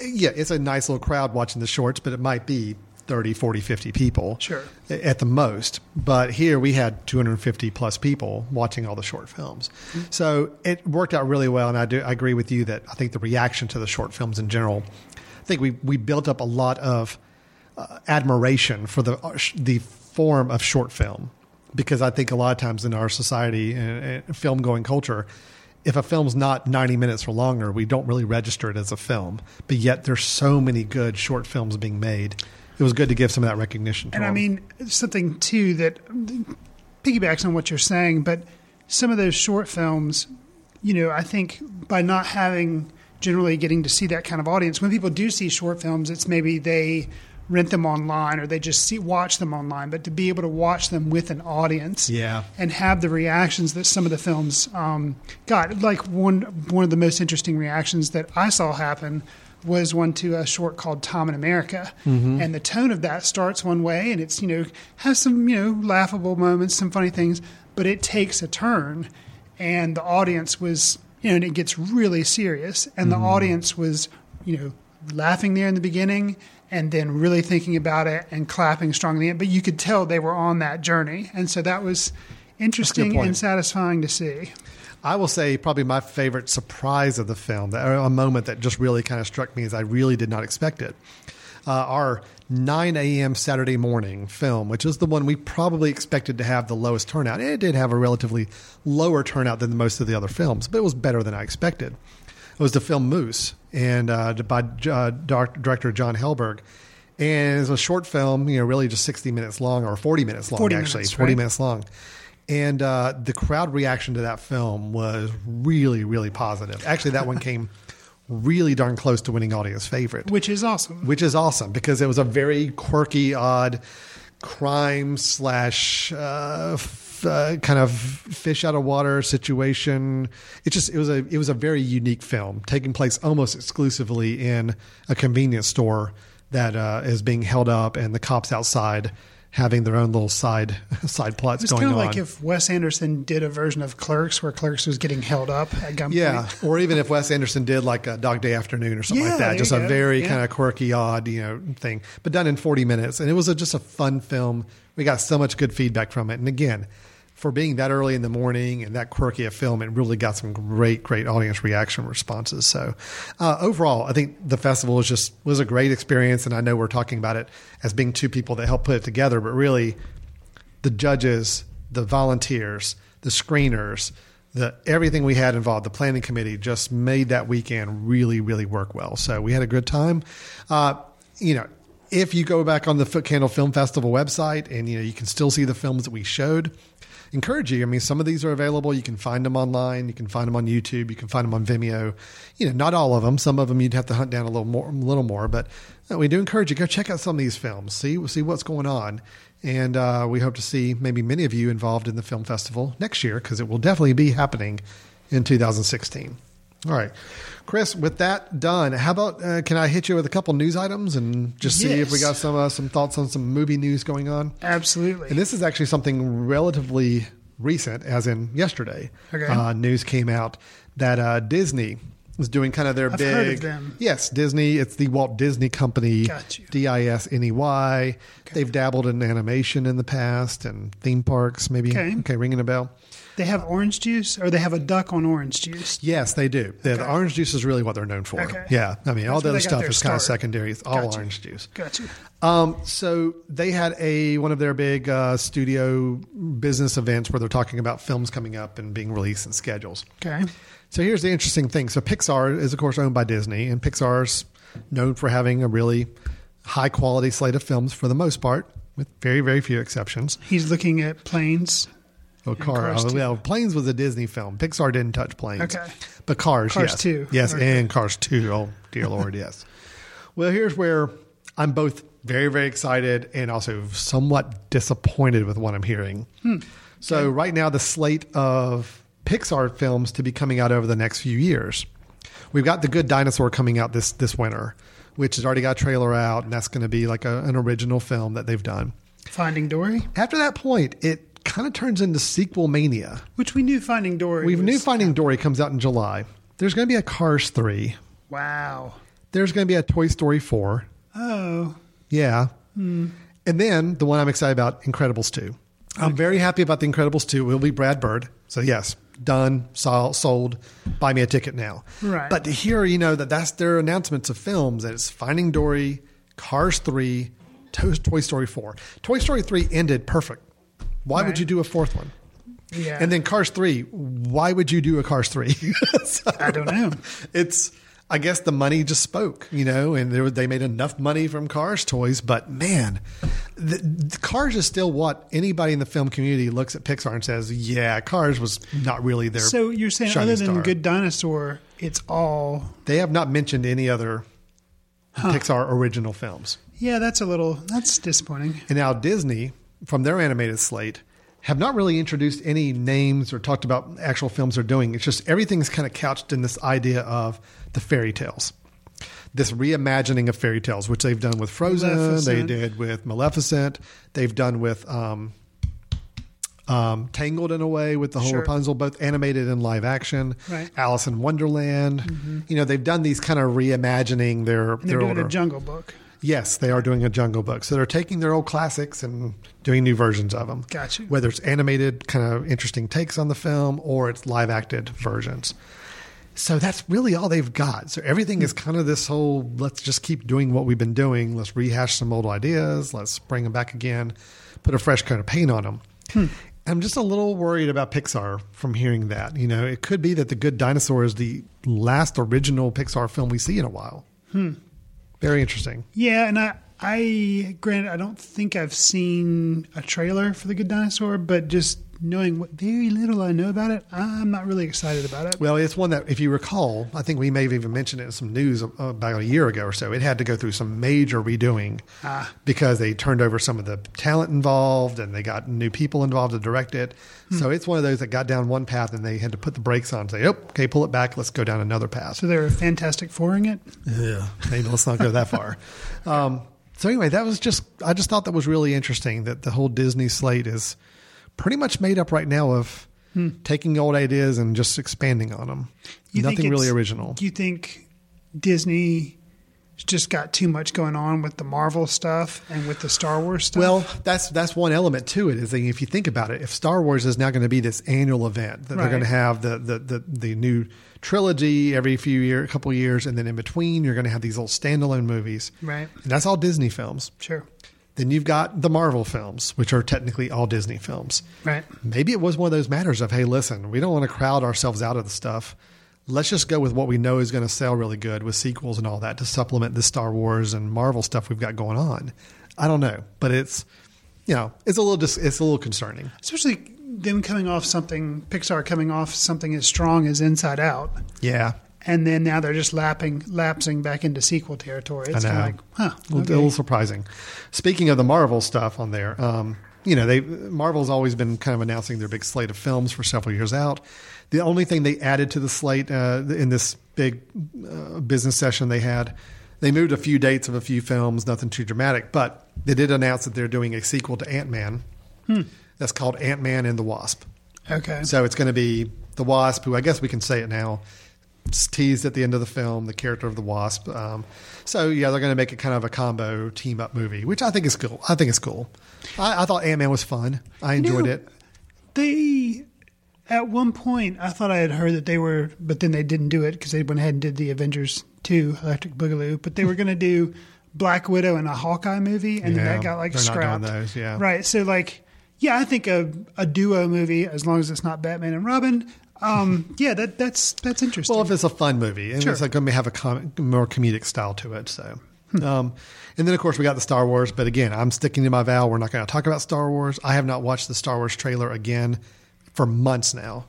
yeah, it's a nice little crowd watching the shorts, but it might be 30, 40, 50 people Sure. at the most. But here we had 250 plus people watching all the short films. So it worked out really well. And I do I agree with you that I think the reaction to the short films in general, I think we, we built up a lot of uh, admiration for the, uh, sh- the form of short film. Because I think a lot of times in our society and, and film going culture, if a film's not 90 minutes or longer, we don't really register it as a film. But yet there's so many good short films being made. It was good to give some of that recognition to And I mean, something too that piggybacks on what you're saying, but some of those short films, you know, I think by not having generally getting to see that kind of audience, when people do see short films, it's maybe they rent them online or they just see watch them online, but to be able to watch them with an audience, Yeah. and have the reactions that some of the films um, got, like one one of the most interesting reactions that I saw happen was one to a short called Tom in America, Mhm. and the tone of that starts one way, and it's you know has some you know laughable moments, some funny things, but it takes a turn, and the audience was you know and it gets really serious, and the Mhm. audience was you know laughing there in the beginning. And then really thinking about it and clapping strongly, but you could tell they were on that journey, and so that was interesting and satisfying to see. I will say probably my favorite surprise of the film, a moment that just really kind of struck me as I really did not expect it. Uh, our 9 a.m. Saturday morning film, which is the one we probably expected to have the lowest turnout. It did have a relatively lower turnout than most of the other films, but it was better than I expected. It was the film Moose, and uh, by uh, director John Helberg. And it was a short film, you know, really just 60 minutes long or 40 minutes long, 40 actually, minutes, 40 right? minutes long. And uh, the crowd reaction to that film was really, really positive. Actually, that one came really darn close to winning audience favorite, which is awesome. which is awesome because it was a very quirky, odd crime slash uh, uh, kind of fish out of water situation. It just it was a it was a very unique film taking place almost exclusively in a convenience store that uh, is being held up, and the cops outside having their own little side side plots It was going kind on. of like if Wes Anderson did a version of Clerks where Clerks was getting held up at gunpoint. Yeah, or even if Wes Anderson did like a Dog Day Afternoon or something Yeah, like that, just a go. very Yeah. kind of quirky, odd, you know, thing, but done in forty minutes, and it was a, just a fun film. We got so much good feedback from it, and again, for being that early in the morning and that quirky a film, it really got some great, great audience reaction responses. So, uh, overall, I think the festival was just was a great experience, and I know we're talking about it as being two people that helped put it together, but really, the judges, the volunteers, the screeners, the everything we had involved, the planning committee just made that weekend really, really work well. So we had a good time. Uh, you know, if you go back on the Footcandle Film Festival website and you know you can still see the films that we showed, encourage you. I mean, some of these are available. You can find them online. You can find them on YouTube. You can find them on Vimeo. You know, not all of them. Some of them you'd have to hunt down a little more, a little more. But uh, we do encourage you go check out some of these films. See see what's going on. And uh, we hope to see maybe many of you involved in the film festival next year because it will definitely be happening in 2016. All right, Chris. With that done, how about uh, can I hit you with a couple news items and just see if we got some uh, some thoughts on some movie news going on? Absolutely. And this is actually something relatively recent, as in yesterday. Okay. Uh, news came out that uh, Disney is doing kind of their I've big. of them. Yes, Disney. It's the Walt Disney Company. Got you. D I S N E Y. They've dabbled in animation in the past and theme parks, maybe. Okay. okay ringing a bell. They have orange juice, or they have a duck on orange juice. Yes, they do. The, the orange juice is really what they're known for. Okay. Yeah, I mean, all the other stuff is kind of secondary. It's all Gotcha. orange juice. Gotcha. Um, so they had a one of their big uh, studio business events where they're talking about films coming up and being released and schedules. Okay. So here's the interesting thing. So Pixar is of course owned by Disney, and Pixar's known for having a really high quality slate of films for the most part, with very very few exceptions. He's looking at planes. Oh, car. Cars oh, 2. well, Planes was a Disney film. Pixar didn't touch planes. Okay. But Cars, Cars yes. 2. Yes, Okay. and Cars 2. Oh, dear Lord, yes. Well, here's where I'm both very, very excited and also somewhat disappointed with what I'm hearing. Hmm. So, right now, the slate of Pixar films to be coming out over the next few years. We've got The Good Dinosaur coming out this, this winter, which has already got a trailer out, and that's going to be like a, an original film that they've done. Finding Dory, After that point, it kind of turns into sequel mania. which we knew Finding Dory. We was, knew Finding Dory comes out in July. There's going to be a Cars 3. Wow. There's going to be a Toy Story 4. Oh, Yeah. Hmm. And then the one I'm excited about, Incredibles 2. I'm very happy about the Incredibles 2. It will be Brad Bird. So, yes, done, sol- sold. Buy me a ticket now. Right. But to hear, you know, that that's their announcements of films, that it's Finding Dory, Cars 3, Toy Story 4. Toy Story 3 ended perfect. Why would you do a fourth one? yeah. And then Cars 3, why would you do a Cars 3? I don't know. it's I guess the money just spoke, you know, and there, they made enough money from Cars toys. But man, the, the Cars is still what anybody in the film community looks at Pixar and says, "Yeah, Cars was not really their." So you're saying other than star." Good Dinosaur, it's all they have not mentioned any other Pixar original films. yeah. That's a little that's disappointing. And now Disney, from their animated slate, have not really introduced any names or talked about actual films they're doing. It's just everything's kind of couched in this idea of the fairy tales. This reimagining of fairy tales, which they've done with Frozen, they did with Maleficent, they've done with um, um, Tangled in a way with the whole Sure. Rapunzel, both animated and live action. Right. Alice in Wonderland. You know, they've done these kind of reimagining their And they're their doing older. a Jungle Book. Yes, they are doing a Jungle Book. So they're taking their old classics and doing new versions of them. Gotcha. Whether it's animated, kind of interesting takes on the film, or it's live acted versions. So that's really all they've got. So everything is kind of this whole let's just keep doing what we've been doing. Let's rehash some old ideas. Let's bring them back again, put a fresh coat of paint on them. Hmm. I'm just a little worried about Pixar from hearing that. You know, it could be that The Good Dinosaur is the last original Pixar film we see in a while. Hmm. Very interesting. Yeah, and I, I granted, I don't think I've seen a trailer for the Good Dinosaur, but just knowing what very little I know about it, I'm not really excited about it. Well, it's one that, if you recall, I think we may have even mentioned it in some news about a year ago or so. It had to go through some major redoing Ah. because they turned over some of the talent involved and they got new people involved to direct it. Hmm. So it's one of those that got down one path and they had to put the brakes on and say, oh, okay, pull it back. Let's go down another path. So they're Fantastic Fouring it. Yeah, maybe let's not go that far. Um, so anyway, that was just I just thought that was really interesting that the whole Disney slate is pretty much made up right now of hmm. taking old ideas and just expanding on them. You Nothing really original. Do you think Disney just got too much going on with the Marvel stuff and with the Star Wars stuff? Well, that's that's one element to it. Is that if you think about it, if Star Wars is now going to be this annual event that they're going to have the, the the the new trilogy every few year, a couple of years, and then in between you're going to have these little standalone movies. Right. And that's all Disney films. Sure. Then you've got the Marvel films, which are technically all Disney films. Right. Maybe it was one of those matters of, hey, listen, we don't want to crowd ourselves out of the stuff. Let's just go with what we know is going to sell really good with sequels and all that to supplement the Star Wars and Marvel stuff we've got going on. I don't know, but it's you know it's a little dis- it's a little concerning. Especially them coming off something, Pixar coming off something as strong as Inside Out. Yeah, And then now they're just lapping, lapsing back into sequel territory. It's kind of like, huh, a little, okay. a little surprising. Speaking of the Marvel stuff on there, um, you know, they Marvel's always been kind of announcing their big slate of films for several years out. The only thing they added to the slate uh, in this big uh, business session they had, they moved a few dates of a few films, nothing too dramatic, but they did announce that they're doing a sequel to Ant Man. That's called Ant Man and the Wasp. Okay. So it's going to be the Wasp, who I guess we can say it now. It's teased at the end of the film, the character of the Wasp. Um, so yeah, they're going to make it kind of a combo team up movie, which I think is cool. I think it's cool. I, I thought Ant Man was fun. I enjoyed know, it. They, at one point, I thought I had heard that they were, but then they didn't do it because they went ahead and did the Avengers 2 Electric Boogaloo, but they were going to do Black Widow and a Hawkeye movie, and then Yeah, that got like they're not doing scrapped. those, yeah. Right. So, like, yeah, I think a, a duo movie, as long as it's not Batman and Robin, um, yeah, that that's that's interesting. Well, if it's a fun movie, and Sure. it's like going to have a com- more comedic style to it. So, um, and then of course we got the Star Wars. But again, I'm sticking to my vow. We're not going to talk about Star Wars. I have not watched the Star Wars trailer again for months now.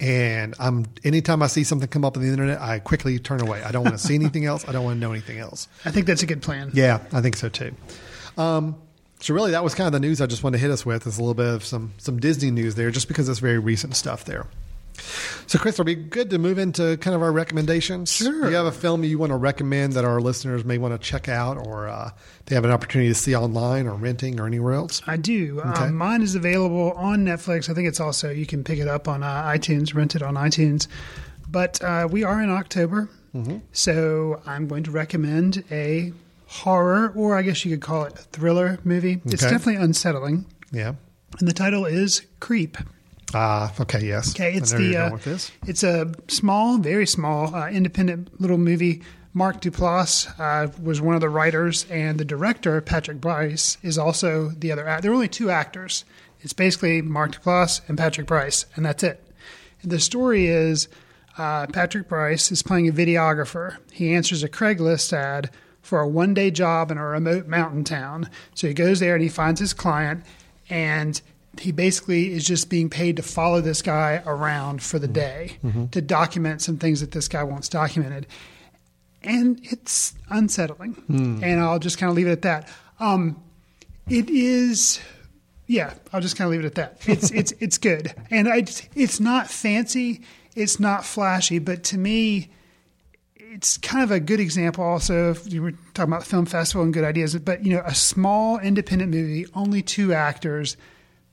And I'm anytime I see something come up on the internet, I quickly turn away. I don't want to see anything else. I don't want to know anything else. I think that's a good plan. Yeah, I think so too. Um, so really, that was kind of the news I just wanted to hit us with. Is a little bit of some some Disney news there, just because it's very recent stuff there. So, Chris, are be good to move into kind of our recommendations? Sure. Do you have a film you want to recommend that our listeners may want to check out or uh, they have an opportunity to see online or renting or anywhere else? I do. Okay. Um, mine is available on Netflix. I think it's also you can pick it up on uh, iTunes, rent it on iTunes. But uh, we are in October, Mm-hmm. so I'm going to recommend a horror, or I guess you could call it a thriller movie. It's definitely unsettling, Yeah. and the title is Creep. Ah, okay, yes. Okay, it's the uh, going with this. it's a small, very small, uh, independent little movie. Mark Duplass uh, was one of the writers, and the director Patrick Brice is also the other. Act- there are only two actors. It's basically Mark Duplass and Patrick Brice, and that's it. And the story is uh, Patrick Brice is playing a videographer. He answers a Craigslist ad for a one day job in a remote mountain town. So he goes there and he finds his client, and he basically is just being paid to follow this guy around for the day to document some things that this guy wants documented. And it's unsettling. And I'll just kind of leave it at that. Um, it is yeah, I'll just kind of leave it at that. It's it's it's good, and I it's not fancy, it's not flashy, but to me, it's kind of a good example. Also, if you were talking about film festival and good ideas, but you know, a small independent movie, only two actors,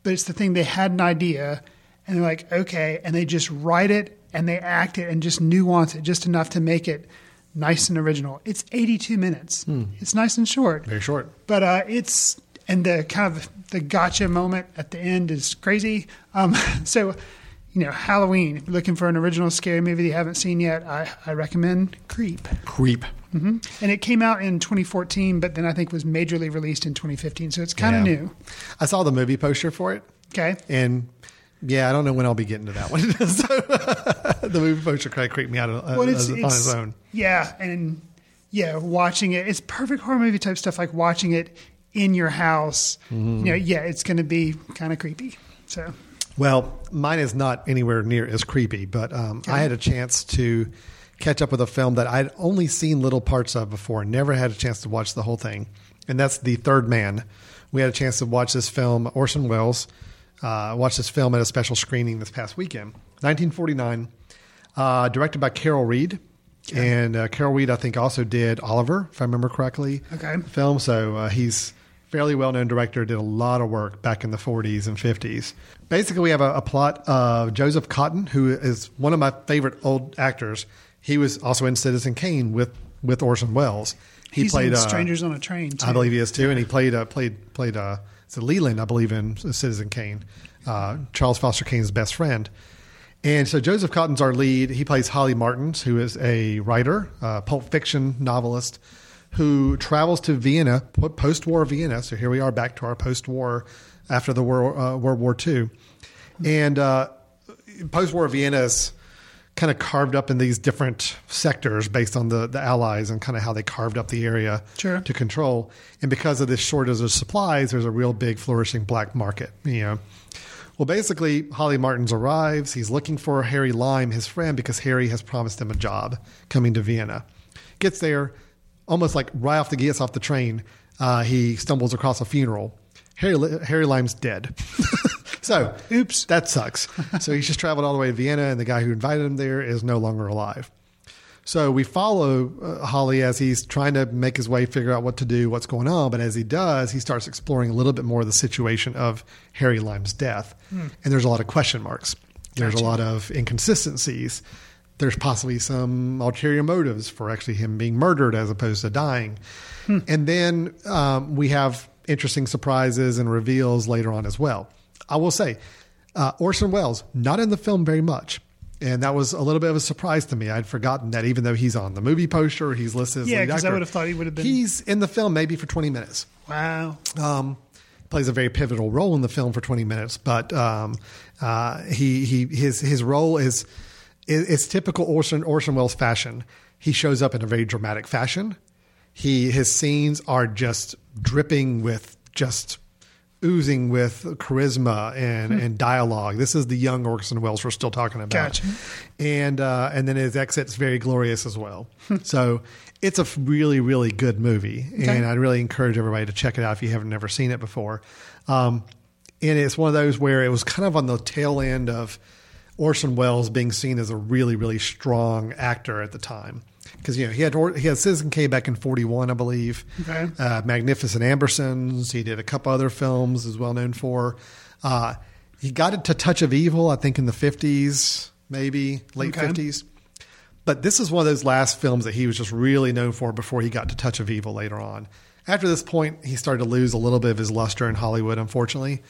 but it's the thing they had an idea, and they're like, okay, and they just write it and they act it and just nuance it just enough to make it nice and original. It's 82 minutes. It's nice and short. Very short. But uh, it's and the kind of the gotcha moment at the end is crazy. Um, so, you know, Halloween. If you're looking for an original scary movie that you haven't seen yet, I, I recommend Creep. Creep. hmm And it came out in 2014, but then I think was majorly released in 2015. So it's kind of Yeah. new. I saw the movie poster for it. Okay. And yeah, I don't know when I'll be getting to that one. so, the movie poster kind of creeped me out uh, Well, as, on its own. Yeah, and yeah, watching it, it's perfect horror movie type stuff. Like watching it in your house. Mhm. You know, yeah, it's going to be kind of creepy. So Well, mine is not anywhere near as creepy, but um, I had a chance to catch up with a film that I'd only seen little parts of before, never had a chance to watch the whole thing, and that's The Third Man. We had a chance to watch this film, Orson Welles uh, watched this film at a special screening this past weekend. 1949, uh, directed by Carol Reed. And uh, Carol Reed, I think, also did Oliver, if I remember correctly. Okay. Film. So uh, he's fairly well known director, did a lot of work back in the 40s and 50s. Basically, we have a, a plot of Joseph Cotten, who is one of my favorite old actors. He was also in Citizen Kane with, with Orson Welles. He he's played uh, Strangers on a Train. Too. I believe he is too, and he played uh, played played uh, Leland, I believe, in Citizen Kane, uh, Charles Foster Kane's best friend. And so Joseph Cotten's our lead. He plays Holly Martins, who is a writer, uh, pulp fiction novelist, who travels to Vienna, post-war Vienna. So here we are, back to our post-war, after the World, uh, World War II, and uh, post-war Vienna is kind of carved up in these different sectors based on the, the Allies and kind of how they carved up the area Sure. to control. And because of this shortage of supplies, there's a real big flourishing black market. You know, well, basically, Holly Martins arrives. He's looking for Harry Lime, his friend, because Harry has promised him a job coming to Vienna. Gets there, almost like right off the gets off the train, uh, he stumbles across a funeral. Harry Harry Lime's dead. so, oops, that sucks. so he's just traveled all the way to Vienna, and the guy who invited him there is no longer alive. So we follow uh, Holly as he's trying to make his way, figure out what to do, what's going on. But as he does, he starts exploring a little bit more of the situation of Harry Lime's death. Hmm. And there's a lot of question marks. There's Gotcha. a lot of inconsistencies. There's possibly some ulterior motives for actually him being murdered as opposed to dying. Hmm. And then um, we have interesting surprises and reveals later on as well. I will say, uh, Orson Welles, not in the film very much. And that was a little bit of a surprise to me. I'd forgotten that even though he's on the movie poster, he's listed as Yeah, lead 'cause I would have thought he would have been- He's in the film maybe for 20 minutes. Wow. Um, plays a very pivotal role in the film for 20 minutes, but um, uh, he he his his role is is typical Orson Orson Welles fashion. He shows up in a very dramatic fashion. He his scenes are just dripping with just oozing with charisma and, Hmm. and dialogue. This is the young Orson Welles we're still talking about. Gotcha. And uh, and then his exit's very glorious as well. so it's a really really good movie, Okay. and I'd really encourage everybody to check it out if you haven't never seen it before. Um, and it's one of those where it was kind of on the tail end of Orson Welles being seen as a really, really strong actor at the time. Because you know he had he had Citizen Kane back in '41, I believe. Okay. Uh, Magnificent Ambersons. He did a couple other films, is well known for. Uh, he got it to Touch of Evil, I think, in the '50s, maybe late Okay. '50s. But this is one of those last films that he was just really known for before he got to Touch of Evil later on. After this point, he started to lose a little bit of his luster in Hollywood, unfortunately.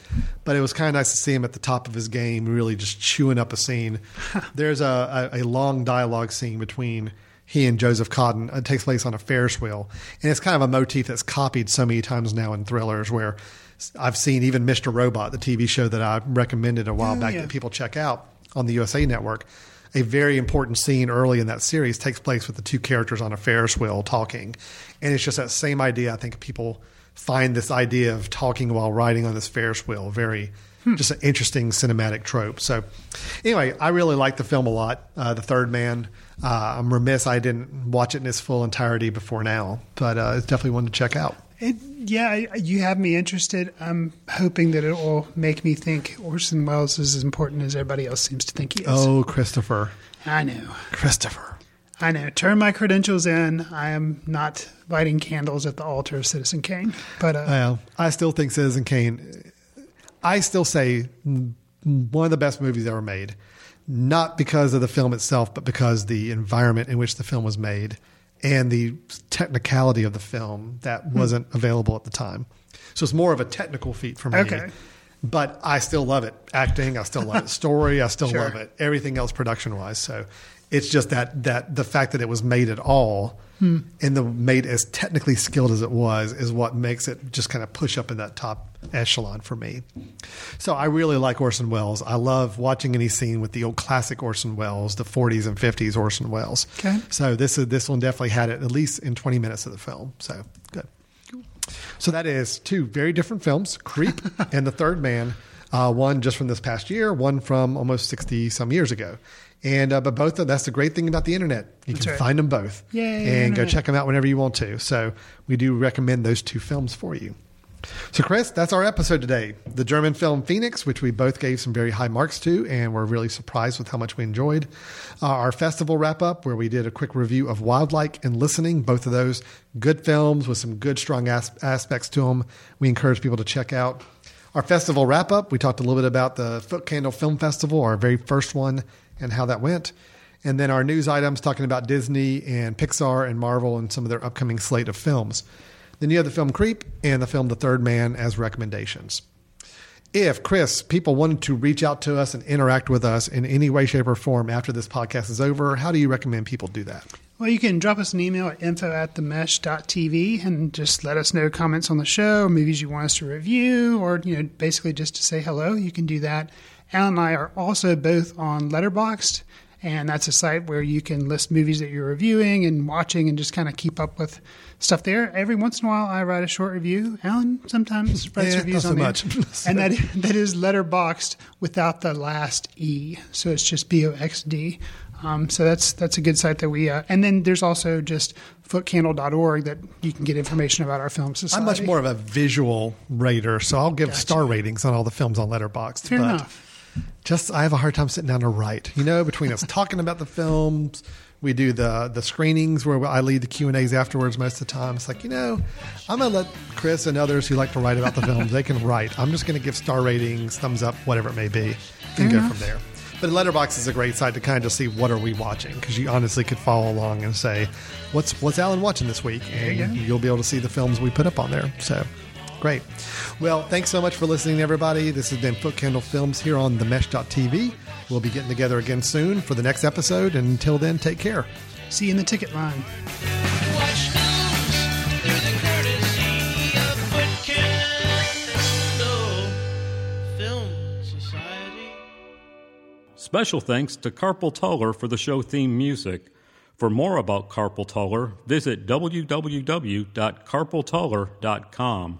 But it was kind of nice to see him at the top of his game, really just chewing up a scene. There's a, a, a long dialogue scene between he and Joseph Cotten. It takes place on a Ferris wheel. And it's kind of a motif that's copied so many times now in thrillers where I've seen even Mr. Robot, the TV show that I recommended a while Oh, back yeah. that people check out on the USA Network. A very important scene early in that series takes place with the two characters on a Ferris wheel talking. And it's just that same idea. I think people find this idea of talking while riding on this Ferris wheel very just an interesting cinematic trope. So, anyway, I really like the film a lot. Uh, the Third Man. Uh, I'm remiss I didn't watch it in its full entirety before now, but uh, it's definitely one to check out. It, yeah, you have me interested. I'm hoping that it will make me think Orson Welles is as important as everybody else seems to think he is. Oh, Christopher. I know. Christopher. I know. Turn my credentials in. I am not lighting candles at the altar of Citizen Kane. But uh, Well, I still think Citizen Kane. I still say one of the best movies ever made, not because of the film itself, but because the environment in which the film was made and the technicality of the film that hmm. wasn't available at the time. So it's more of a technical feat for me. Okay. But I still love it. Acting, I still love it. Story, I still Sure. love it. Everything else production wise. So it's just that that the fact that it was made at all Hmm. and the made as technically skilled as it was is what makes it just kind of push up in that top echelon for me. So I really like Orson Welles. I love watching any scene with the old classic Orson Welles, the 40s and 50s Orson Welles. Okay. So this is this one definitely had it at least in 20 minutes of the film. So good. So that is two very different films, Creep and The Third Man. Uh, one just from this past year, one from almost 60 some years ago. And uh, but both of that's the great thing about the internet. You That's can right. find them both Yay, and go check them out whenever you want to. So we do recommend those two films for you. So, Chris, that's our episode today. The German film Phoenix, which we both gave some very high marks to, and we're really surprised with how much we enjoyed. Uh, our festival wrap up, where we did a quick review of Wildlike and Listening, both of those good films with some good, strong as- aspects to them. We encourage people to check out. Our festival wrap up, we talked a little bit about the Footcandle Film Festival, our very first one, and how that went. And then our news items talking about Disney and Pixar and Marvel and some of their upcoming slate of films. Then you have the film Creep and the film The Third Man as recommendations. If, Chris, people wanted to reach out to us and interact with us in any way, shape, or form after this podcast is over, how do you recommend people do that? Well, you can drop us an email at info at themesh.tv and just let us know comments on the show, movies you want us to review, or, you know, basically just to say hello. You can do that. Alan and I are also both on Letterboxd, and that's a site where you can list movies that you're reviewing and watching and just kind of keep up with stuff there. Every once in a while, I write a short review. Alan sometimes writes Yeah, reviews not so on there. much. and that, that is Letterboxd without the last E. So it's just B O X D. Um, so that's that's a good site that we. Uh, and then there's also just footcandle.org that you can get information about our film society. I'm much more of a visual rater, so I'll give star ratings on all the films on Letterboxd. Fair but enough. Just I have a hard time sitting down to write. You know, between us talking about the films, we do the the screenings where I lead the Q and A's afterwards most of the time. It's like you know, I'm gonna let Chris and others who like to write about the films they can write. I'm just gonna give star ratings, thumbs up, whatever it may be, and Fair go enough. from there. But Letterboxd is a great site to kind of just see what are we watching because you honestly could follow along and say, "What's what's Alan watching this week?" and you you'll be able to see the films we put up on there. So great. Well, thanks so much for listening, everybody. This has been Footcandle Films here on themesh.tv. We'll be getting together again soon for the next episode. And until then, take care. See you in the ticket line. Special thanks to Carpal Tuller for the show theme music. For more about Carpal Tuller, visit www.carpaltuller.com.